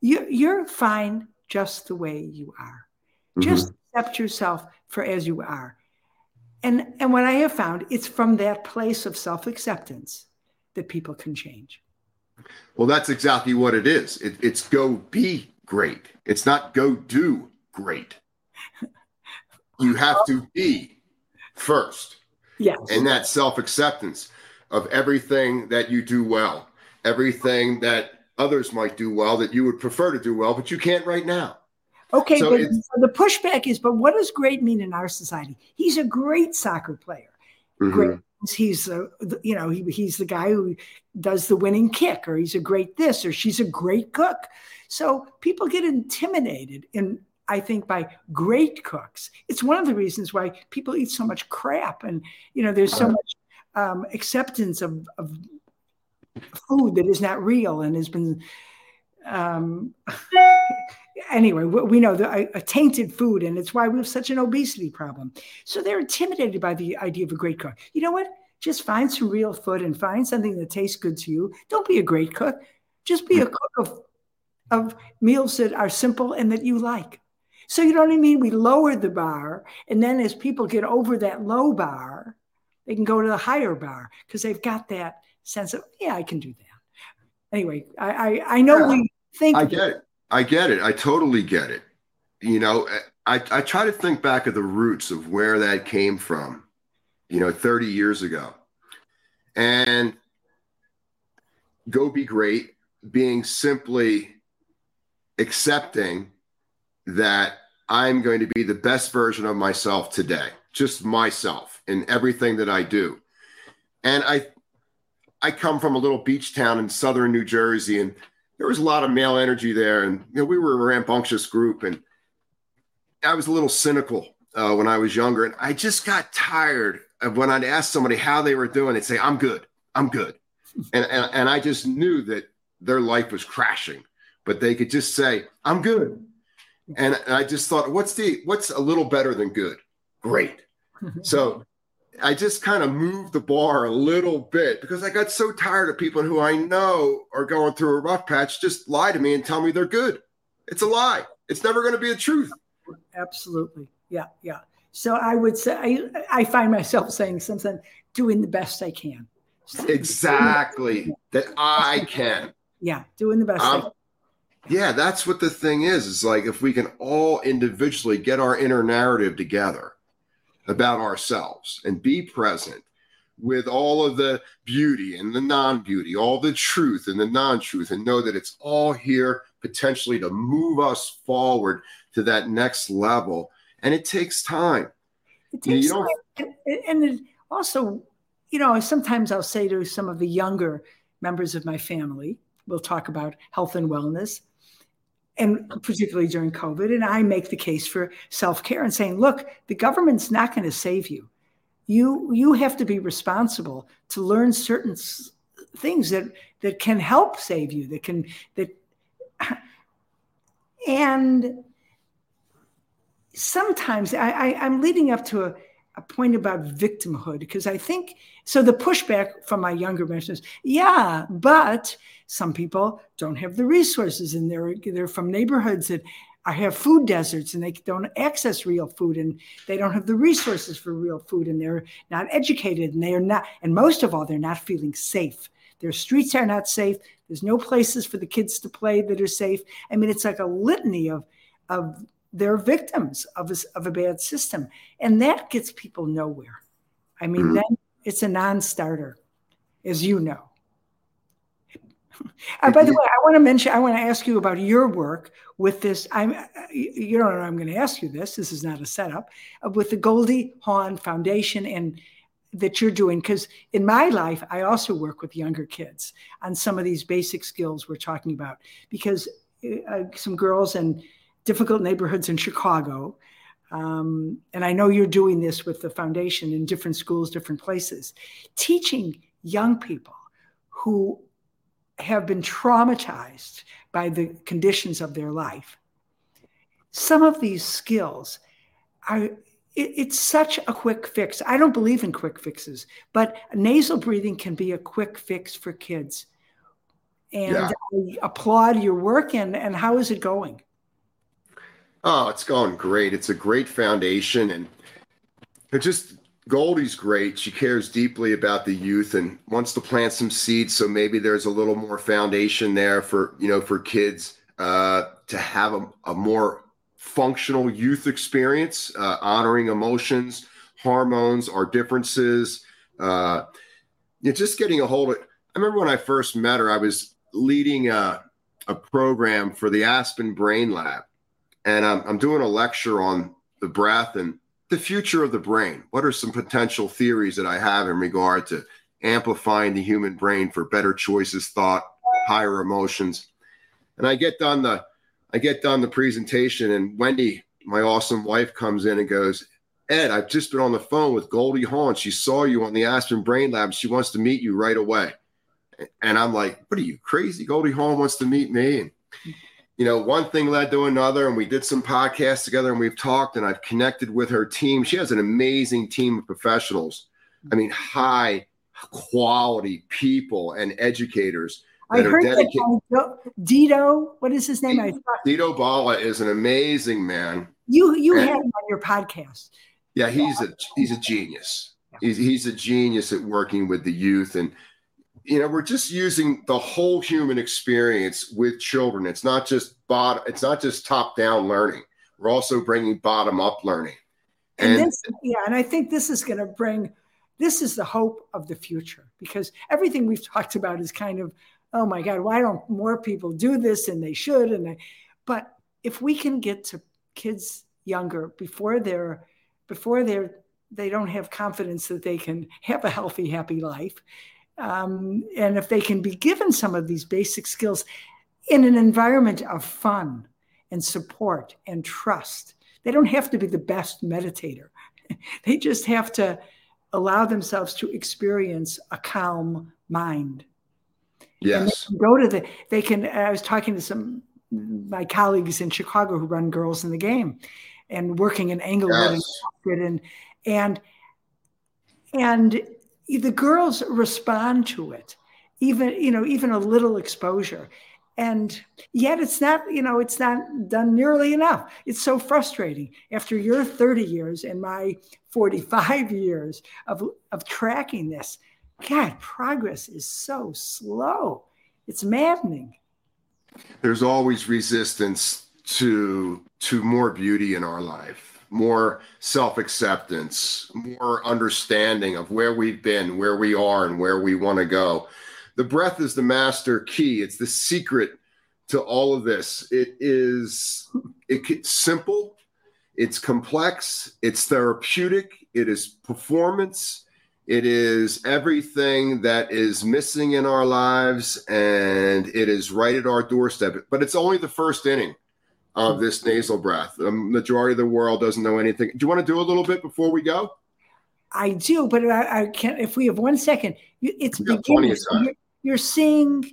You, you're fine just the way you are. Mm-hmm. Just accept yourself for as you are. And, and what I have found, it's from that place of self acceptance that people can change. Well, that's exactly what it is. It, it's go be great. It's not go do great you have to be first. Yes. And that self acceptance of everything that you do well, everything that others might do well that you would prefer to do well, but you can't right now. Okay, so but the pushback is, but what does great mean in our society? He's a great soccer player. Mm-hmm. Great. He's a, you know, he, he's the guy who does the winning kick, or he's a great this, or she's a great cook. So people get intimidated in I think, by great cooks. It's one of the reasons why people eat so much crap, and you know, there's so much um, acceptance of, of food that is not real and has been. Um, anyway, we know the a tainted food, and it's why we have such an obesity problem. So they're intimidated by the idea of a great cook. You know what? Just find some real food and find something that tastes good to you. Don't be a great cook. Just be a cook of of meals that are simple and that you like. So you know what I mean? We lowered the bar. And then as people get over that low bar, they can go to the higher bar because they've got that sense of, yeah, I can do that. Anyway, I I, I know yeah, we think I get it. I get it. I totally get it. You know, eh, I, I try to think back of the roots of where that came from, you know, 30 years ago. And go be great, being simply accepting that I'm going to be the best version of myself today, just myself in everything that I do. And I I come from a little beach town in southern New Jersey, and there was a lot of male energy there. And you know, we were a rambunctious group, and I was a little cynical uh, when I was younger. And I just got tired of when I'd ask somebody how they were doing, they'd say, I'm good, I'm good. And, and, and I just knew that their life was crashing but they could just say, I'm good. And I just thought, what's the what's a little better than good? Great. so I just kind of moved the bar a little bit because I got so tired of people who I know are going through a rough patch just lie to me and tell me they're good. It's a lie. It's never going to be the truth. Absolutely. Yeah. Yeah. So I would say I, I find myself saying something, doing the best I can. Exactly. that I can. Yeah, doing the best. Um, yeah, that's what the thing is. It's like if we can all individually get our inner narrative together about ourselves and be present with all of the beauty and the non-beauty, all the truth and the non-truth, and know that it's all here potentially to move us forward to that next level. And it takes time. It takes you know, time. And, and also, you know, sometimes I'll say to some of the younger members of my family, we'll talk about health and wellness, and particularly during COVID. And I make the case for self care and saying, look, the government's not going to save you. You you have to be responsible to learn certain things that that can help save you. That can that and sometimes I, I I'm leading up to a a point about victimhood because I think so. The pushback from my younger mentions, yeah, but some people don't have the resources and they're they're from neighborhoods that are, have food deserts and they don't access real food and they don't have the resources for real food and they're not educated and they are not and most of all they're not feeling safe their streets are not safe there's no places for the kids to play that are safe i mean it's like a litany of of they're victims of a, of a bad system and that gets people nowhere i mean mm-hmm. then it's a non-starter as you know uh, by the way, I want to mention, I want to ask you about your work with this. I'm, you don't know, I'm going to ask you this. This is not a setup uh, with the Goldie Hawn Foundation and that you're doing. Because in my life, I also work with younger kids on some of these basic skills we're talking about. Because uh, some girls in difficult neighborhoods in Chicago, um, and I know you're doing this with the foundation in different schools, different places, teaching young people who have been traumatized by the conditions of their life. Some of these skills are, it, it's such a quick fix. I don't believe in quick fixes, but nasal breathing can be a quick fix for kids. And yeah. I applaud your work. And, and how is it going? Oh, it's going great. It's a great foundation. And it just Goldie's great. She cares deeply about the youth and wants to plant some seeds. So maybe there's a little more foundation there for you know for kids uh, to have a, a, more functional youth experience, uh, honoring emotions, hormones, our differences. Uh, you know, just getting a hold of. I remember when I first met her, I was leading a, a program for the Aspen Brain Lab, and I'm, I'm doing a lecture on the breath and the future of the brain. What are some potential theories that I have in regard to amplifying the human brain for better choices, thought, higher emotions? And I get done the I get done the presentation, and Wendy, my awesome wife, comes in and goes, Ed, I've just been on the phone with Goldie Hawn. She saw you on the Aspen Brain Lab. She wants to meet you right away. And I'm like, what are you crazy? Goldie Hawn wants to meet me. And you know, one thing led to another, and we did some podcasts together and we've talked, and I've connected with her team. She has an amazing team of professionals. I mean, high quality people and educators. I heard dedicated. that Dito, what is his name? Dito, Dito Bala is an amazing man. You you and, had him on your podcast. Yeah, he's a he's a genius. He's he's a genius at working with the youth and you know we're just using the whole human experience with children. It's not just bot it's not just top down learning. We're also bringing bottom up learning. And, and this, yeah and i think this is going to bring this is the hope of the future because everything we've talked about is kind of oh my god why don't more people do this and they should? And they but if we can get to kids younger before they're before they're they don't have confidence that they can have a healthy happy life um, and if they can be given some of these basic skills in an environment of fun and support and trust, they don't have to be the best meditator. they just have to allow themselves to experience a calm mind. Yes. go to the, they can, I was talking to some my colleagues in Chicago who run Girls in the Game and working in Englewood yes. and and and the girls respond to it even you know even a little exposure. And yet it's not you know it's not done nearly enough. It's so frustrating. After your 30 years and my 45 years of, of tracking this god progress is so slow. It's maddening. There's always resistance to to more beauty in our life more self-acceptance more understanding of where we've been where we are and where we want to go. The breath is the master key. It's the secret to all of this. It is it's simple it's complex it's therapeutic it is performance it is everything that is missing in our lives and it is right at our doorstep. But it's only the first inning of this nasal breath the majority of the world doesn't know anything do you want to do a little bit before we go I do, but I, I, can't. If we have one second, it's beginning. You're, you're seeing,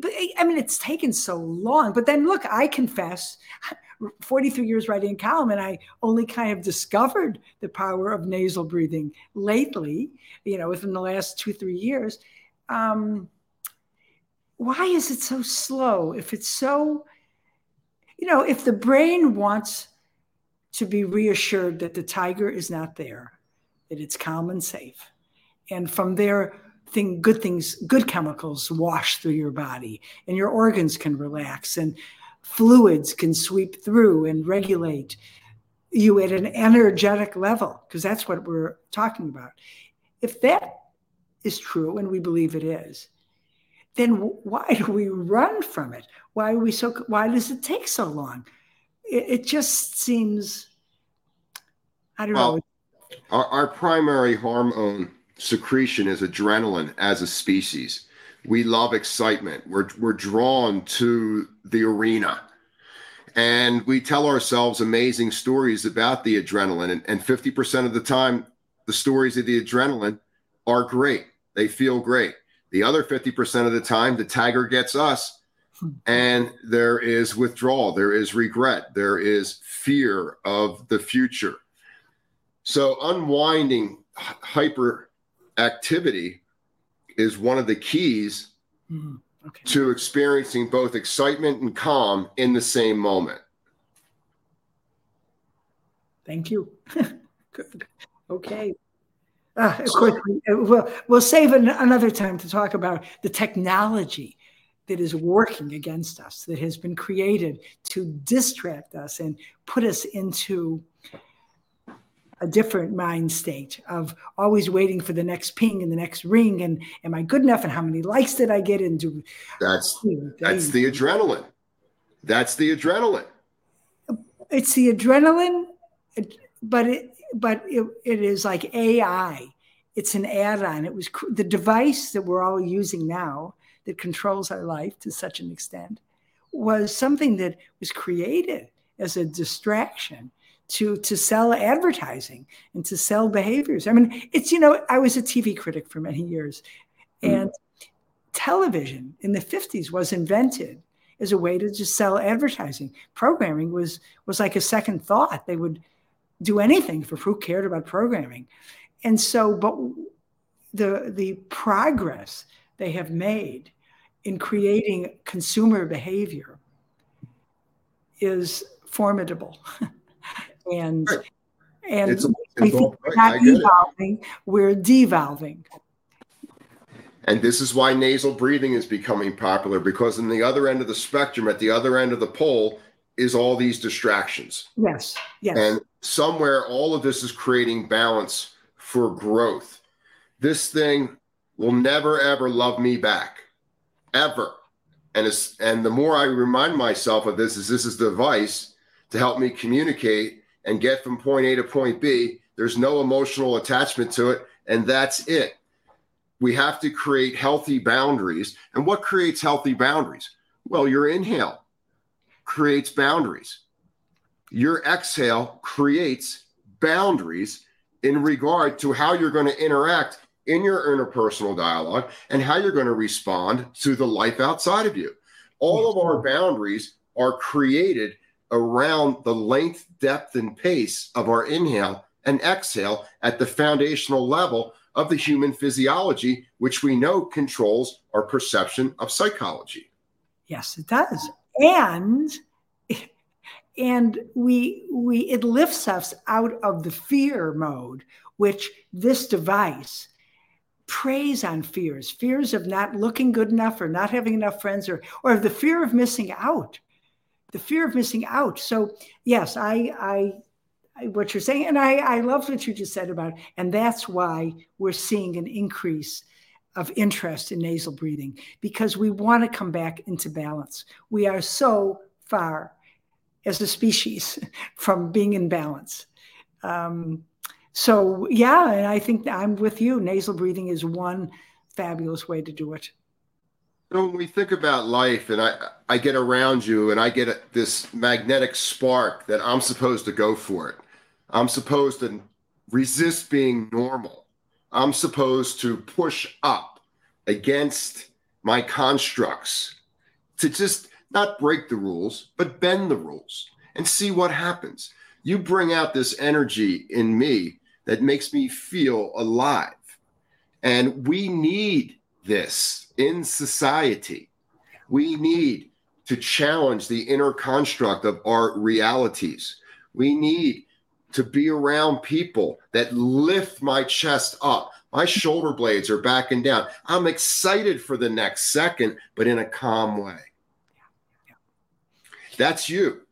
but I mean, it's taken so long. But then look, I confess, 43 years writing a column, and I only kind of discovered the power of nasal breathing lately. You know, within the last two three years. Um, why is it so slow? If it's so, you know, if the brain wants to be reassured that the tiger is not there, that it's calm and safe, and from there thing, good things, good chemicals wash through your body, and your organs can relax, and fluids can sweep through and regulate you at an energetic level, because that's what we're talking about. If that is true, and we believe it is, then why do we run from it? Why are we so? Why does it take so long? It, it just seems. I don't well, know. Our, our primary hormone secretion is adrenaline as a species. We love excitement. We're, we're drawn to the arena. And we tell ourselves amazing stories about the adrenaline. And, and 50% of the time, the stories of the adrenaline are great. They feel great. The other 50% of the time, the tiger gets us and there is withdrawal, there is regret, there is fear of the future. So, unwinding hyper activity is one of the keys mm, okay. to experiencing both excitement and calm in the same moment. Thank you. Good. Okay. Uh, we'll, we'll save an, another time to talk about the technology that is working against us, that has been created to distract us and put us into a different mind state of always waiting for the next ping and the next ring and am I good enough and how many likes did I get into that's that's the adrenaline. That's the adrenaline. It's the adrenaline but it but it, it is like AI it's an add-on. It was the device that we're all using now that controls our life to such an extent was something that was created as a distraction to to sell advertising and to sell behaviors. I mean, it's you know, I was a TV critic for many years, mm-hmm. and television in the 50s was invented as a way to just sell advertising. Programming was was like a second thought. They would do anything for who cared about programming. And so, but the the progress they have made in creating consumer behavior is formidable. and right. and it's, we think we're not evolving, we're devolving. And this is why nasal breathing is becoming popular because in the other end of the spectrum, at the other end of the pole, is all these distractions. Yes. Yes. And somewhere all of this is creating balance for growth. This thing will never ever love me back. Ever. And it's and the more I remind myself of this is this is the device to help me communicate and get from point A to point B. There's no emotional attachment to it, and that's it. We have to create healthy boundaries. And what creates healthy boundaries? Well, your inhale creates boundaries. Your exhale creates boundaries in regard to how you're going to interact in your interpersonal dialogue and how you're going to respond to the life outside of you. All of our boundaries are created around the length, depth, and pace of our inhale and exhale at the foundational level of the human physiology, which we know controls our perception of psychology. Yes, it does. And and we we it lifts us out of the fear mode, which this device preys on fears, fears of not looking good enough or not having enough friends or or the fear of missing out. The fear of missing out. So yes, I I what you're saying. And I, I love what you just said about, it. and that's why we're seeing an increase of interest in nasal breathing because we want to come back into balance. We are so far as a species from being in balance. Um, so yeah, and I think I'm with you. Nasal breathing is one fabulous way to do it. So when we think about life, and I I get around you, and I get this magnetic spark that I'm supposed to go for it. I'm supposed to resist being normal. I'm supposed to push up against my constructs to just not break the rules, but bend the rules and see what happens. You bring out this energy in me that makes me feel alive. And we need this in society. We need to challenge the inner construct of our realities. We need to be around people that lift my chest up. My shoulder blades are backing down. I'm excited for the next second, but in a calm way. That's you.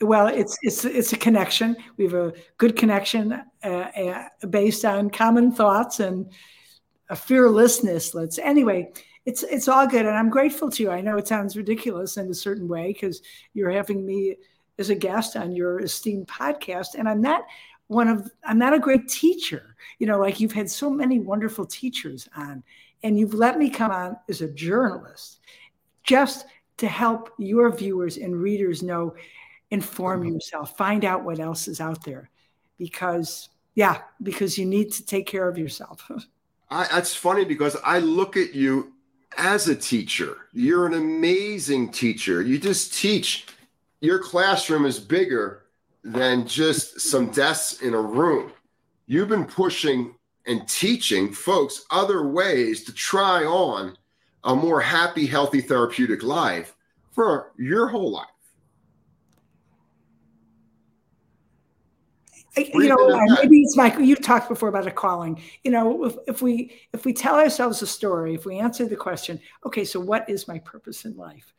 Well, it's it's it's a connection. We have a good connection uh, uh, based on common thoughts and a fearlessness. Let's anyway. It's it's all good, and I'm grateful to you. I know it sounds ridiculous in a certain way because you're having me as a guest on your esteemed podcast. And I'm not one of, I'm not a great teacher. You know, like you've had so many wonderful teachers on, and you've let me come on as a journalist just to help your viewers and readers know, inform yourself, find out what else is out there. Because, yeah, because you need to take care of yourself. I, that's funny because I look at you as a teacher. You're an amazing teacher. You just teach your classroom is bigger than just some desks in a room. You've been pushing and teaching folks other ways to try on a more happy, healthy, therapeutic life for your whole life. You know maybe it's like you talked before about a calling you know if, if we if we tell ourselves a story if we answer the question okay so what is my purpose in life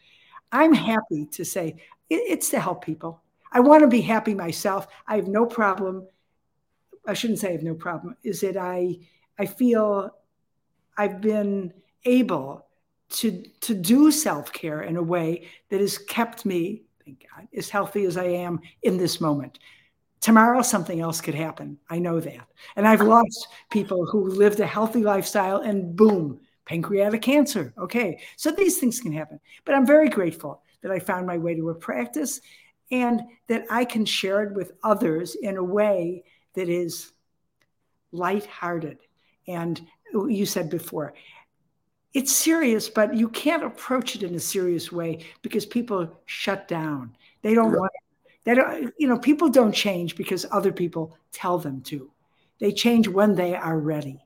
i'm happy to say it's to help people. I want to be happy myself. I have no problem. I shouldn't say I have no problem. Is that I I feel I've been able to to do self care in a way that has kept me, thank God, as healthy as I am in this moment. Tomorrow, something else could happen. I know that, and I've lost people who lived a healthy lifestyle, and boom, pancreatic cancer. Okay, so these things can happen. But I'm very grateful that I found my way to a practice and that I can share it with others in a way that is lighthearted. And you said before, it's serious, but you can't approach it in a serious way because people shut down. They don't want they don't, you know, people don't change because other people tell them to. They change when they are ready.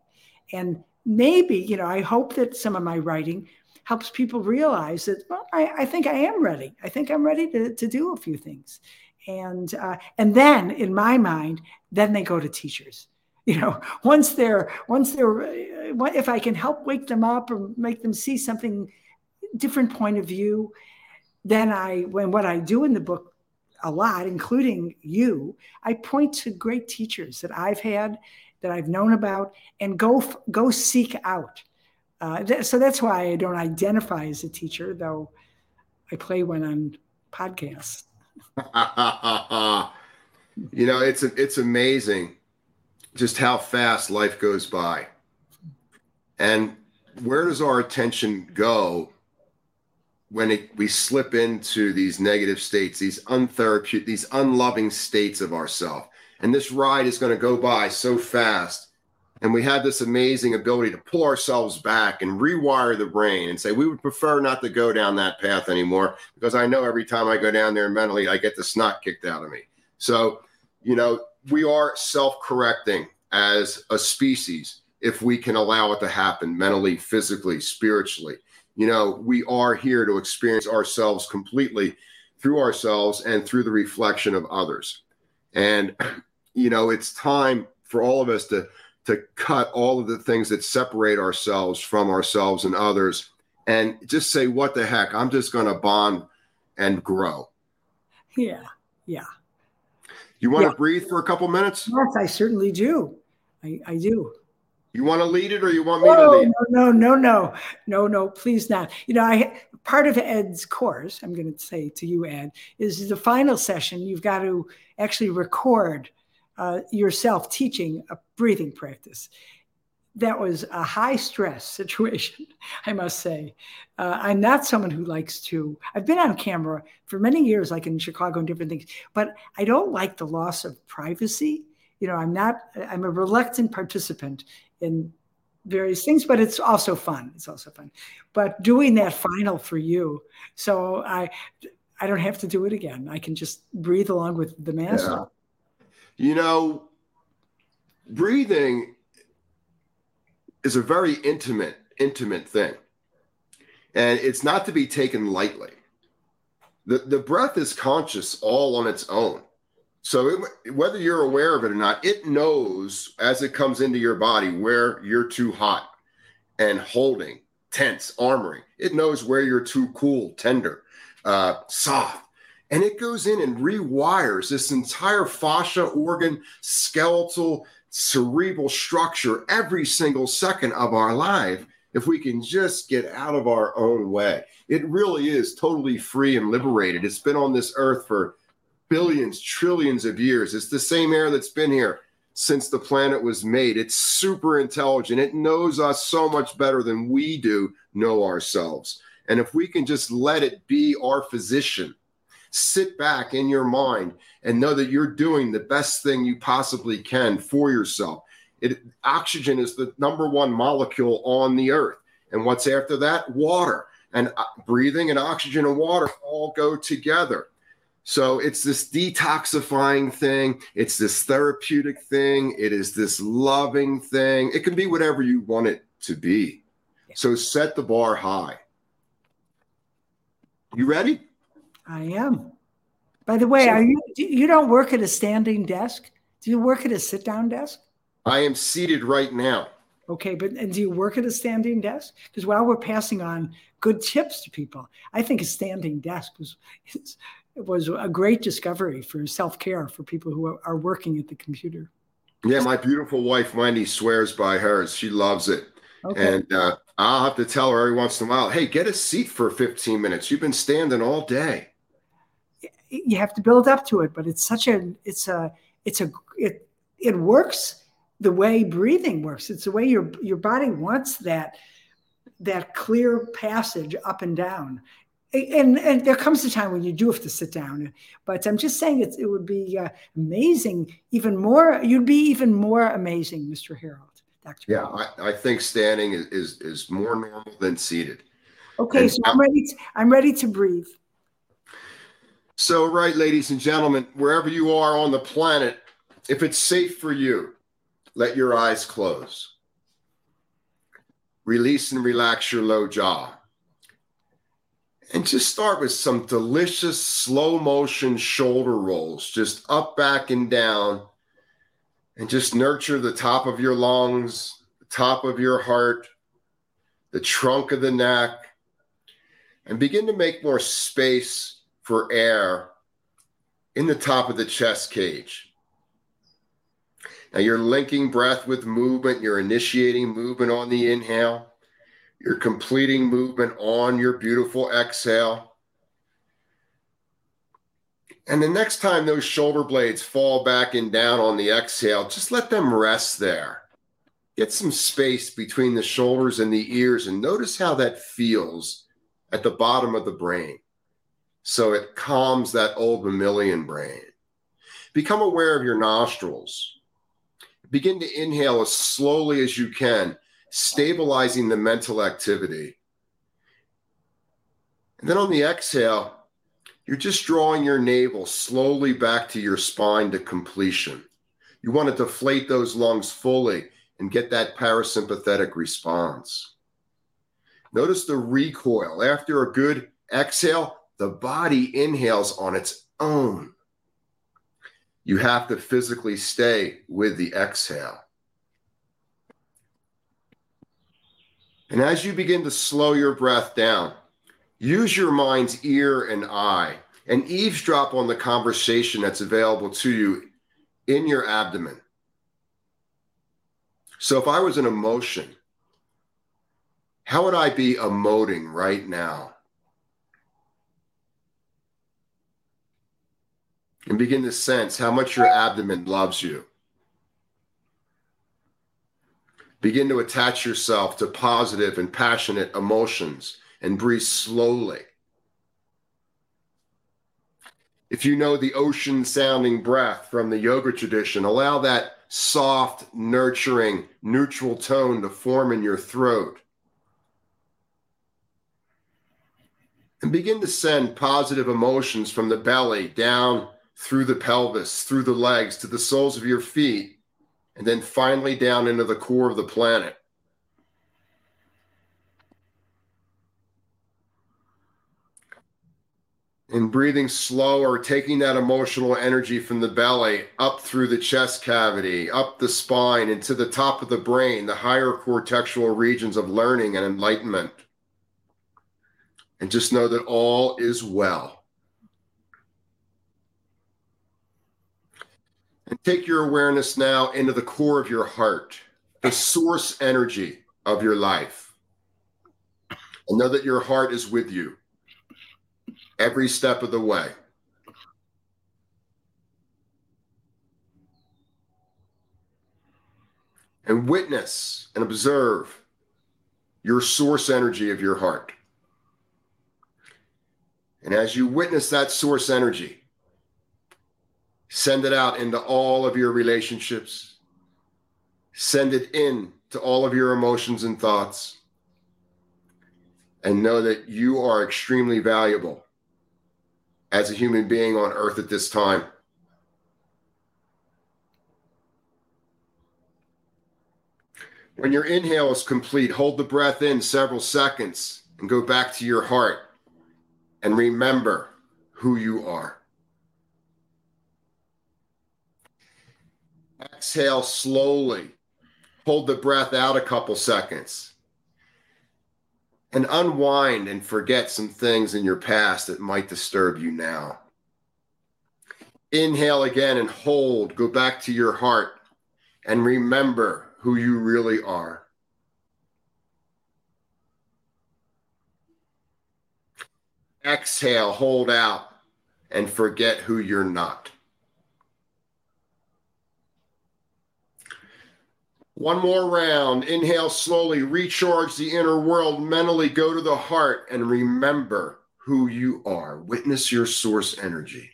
And maybe, you know, I hope that some of my writing helps people realize that well, I, I, think I am ready. I think I'm ready to, to do a few things. And uh, and then in my mind, then they go to teachers. You know, once they're once they're uh, if I can help wake them up or make them see something different point of view, then I when what I do in the book a lot, including you, I point to great teachers that I've had, that I've known about, and go go seek out. Uh, th- so that's why I don't identify as a teacher, though I play one on podcasts. you know, it's it's amazing just how fast life goes by, and where does our attention go when it, we slip into these negative states, these untherapeutic, these unloving states of ourself? And this ride is going to go by so fast And we have this amazing ability to pull ourselves back and rewire the brain and say, we would prefer not to go down that path anymore because I know every time I go down there mentally, I get the snot kicked out of me. So, you know, we are self correcting as a species if we can allow it to happen mentally, physically, spiritually. You know, we are here to experience ourselves completely through ourselves and through the reflection of others. And, you know, it's time for all of us to to cut all of the things that separate ourselves from ourselves and others and just say what the heck? I'm just going to bond and grow. Yeah yeah. You want yeah. to breathe for a couple minutes? Yes i certainly do. I, I do you want to lead it or you want me to lead no no no no no no please not you know i part of ed's course i'm going to say to you ed is the final session you've got to actually record uh, yourself teaching a breathing practice. That was a high stress situation, I must say. Uh, I'm not someone who likes to, I've been on camera for many years, like in Chicago and different things, but I don't like the loss of privacy. You know, I'm not, I'm a reluctant participant in various things, but it's also fun. It's also fun. But doing that final for you, so I, I don't have to do it again. I can just breathe along with the master. Yeah. You know, breathing is a very intimate, intimate thing. And it's not to be taken lightly. The, the breath is conscious all on its own. So it, whether you're aware of it or not, it knows as it comes into your body where you're too hot and holding, tense, armoring. It knows where you're too cool, tender, uh, soft. And it goes in and rewires this entire fascia organ skeletal cerebral structure every single second of our life if we can just get out of our own way. It really is totally free and liberated. It's been on this earth for billions trillions of years it's the same air that's been here since the planet was made it's super intelligent it knows us so much better than we do know ourselves and if we can just let it be our physician sit back in your mind and know that you're doing the best thing you possibly can for yourself. It, oxygen is the number one molecule on the earth. And what's after that? Water. And uh, breathing and oxygen and water all go together. So it's this detoxifying thing, it's this therapeutic thing, it is this loving thing. It can be whatever you want it to be. So set the bar high. You ready? I am. By the way, so, are you you don't work at a standing desk? Do you work at a sit down desk? I am seated right now. Okay, but and do you work at a standing desk? Because while we're passing on good tips to people, I think a standing desk was was a great discovery for self care for people who are working at the computer. Yeah, my beautiful wife Wendy swears by hers. She loves it. Okay. And uh, I'll have to tell her every once in a while, hey, get a seat for 15 minutes. You've been standing all day you have to build up to it but it's such a it's a it's a it it works the way breathing works it's the way your your body wants that that clear passage up and down and and there comes a time when you do have to sit down but i'm just saying it, it would be uh, amazing even more you'd be even more amazing mr Harrold Dr. yeah I, I, think standing is, is is more normal than seated okay and so i'm ready to, i'm ready to breathe so, right, ladies and gentlemen, wherever you are on the planet, if it's safe for you, let your eyes close. Release and relax your low jaw. And just start with some delicious slow motion shoulder rolls, just up, back, and down. And just nurture the top of your lungs, the top of your heart, the trunk of the neck, and begin to make more space for air in the top of the chest cage. Now you're linking breath with movement, you're initiating movement on the inhale, you're completing movement on your beautiful exhale. And the next time those shoulder blades fall back and down on the exhale, just let them rest there. Get some space between the shoulders and the ears and notice how that feels at the bottom of the brain. So it calms that old mammalian brain. Become aware of your nostrils. Begin to inhale as slowly as you can, stabilizing the mental activity. And then on the exhale, you're just drawing your navel slowly back to your spine to completion. You want to deflate those lungs fully and get that parasympathetic response. Notice the recoil. After a good exhale, the body inhales on its own. You have to physically stay with the exhale. And as you begin to slow your breath down, use your mind's ear and eye and eavesdrop on the conversation that's available to you in your abdomen. So if I was an emotion, how would I be emoting right now? And begin to sense how much your abdomen loves you. Begin to attach yourself to positive and passionate emotions and breathe slowly. If you know the ocean sounding breath from the yoga tradition, allow that soft, nurturing, neutral tone to form in your throat. And begin to send positive emotions from the belly down through the pelvis, through the legs, to the soles of your feet, and then finally down into the core of the planet. And breathing slower, taking that emotional energy from the belly up through the chest cavity, up the spine, into the top of the brain, the higher cortexual regions of learning and enlightenment. And just know that all is well. And take your awareness now into the core of your heart, the source energy of your life. And know that your heart is with you every step of the way. And witness and observe your source energy of your heart. And as you witness that source energy, Send it out into all of your relationships. Send it in to all of your emotions and thoughts. And know that you are extremely valuable as a human being on earth at this time. When your inhale is complete, hold the breath in several seconds and go back to your heart and remember who you are. Exhale slowly. Hold the breath out a couple seconds. And unwind and forget some things in your past that might disturb you now. Inhale again and hold. Go back to your heart and remember who you really are. Exhale, hold out, and forget who you're not. One more round. Inhale slowly, recharge the inner world, mentally go to the heart and remember who you are. Witness your source energy.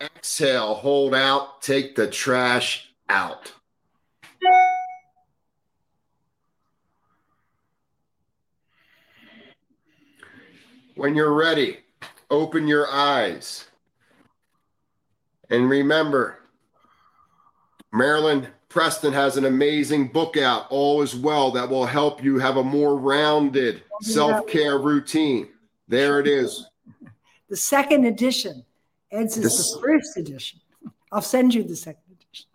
Exhale, hold out, take the trash out. When you're ready, open your eyes. And remember, Marilyn Preston has an amazing book out, All Is Well, that will help you have a more rounded oh, self care routine. There it is. The second edition. Ed's is this, the first edition. I'll send you the second edition.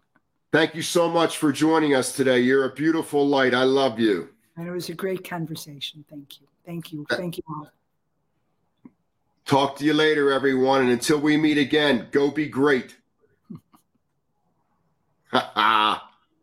Thank you so much for joining us today. You're a beautiful light. I love you. And it was a great conversation. Thank you. Thank you. Thank you all. Talk to you later, everyone. And until we meet again, go be great. Ha ha.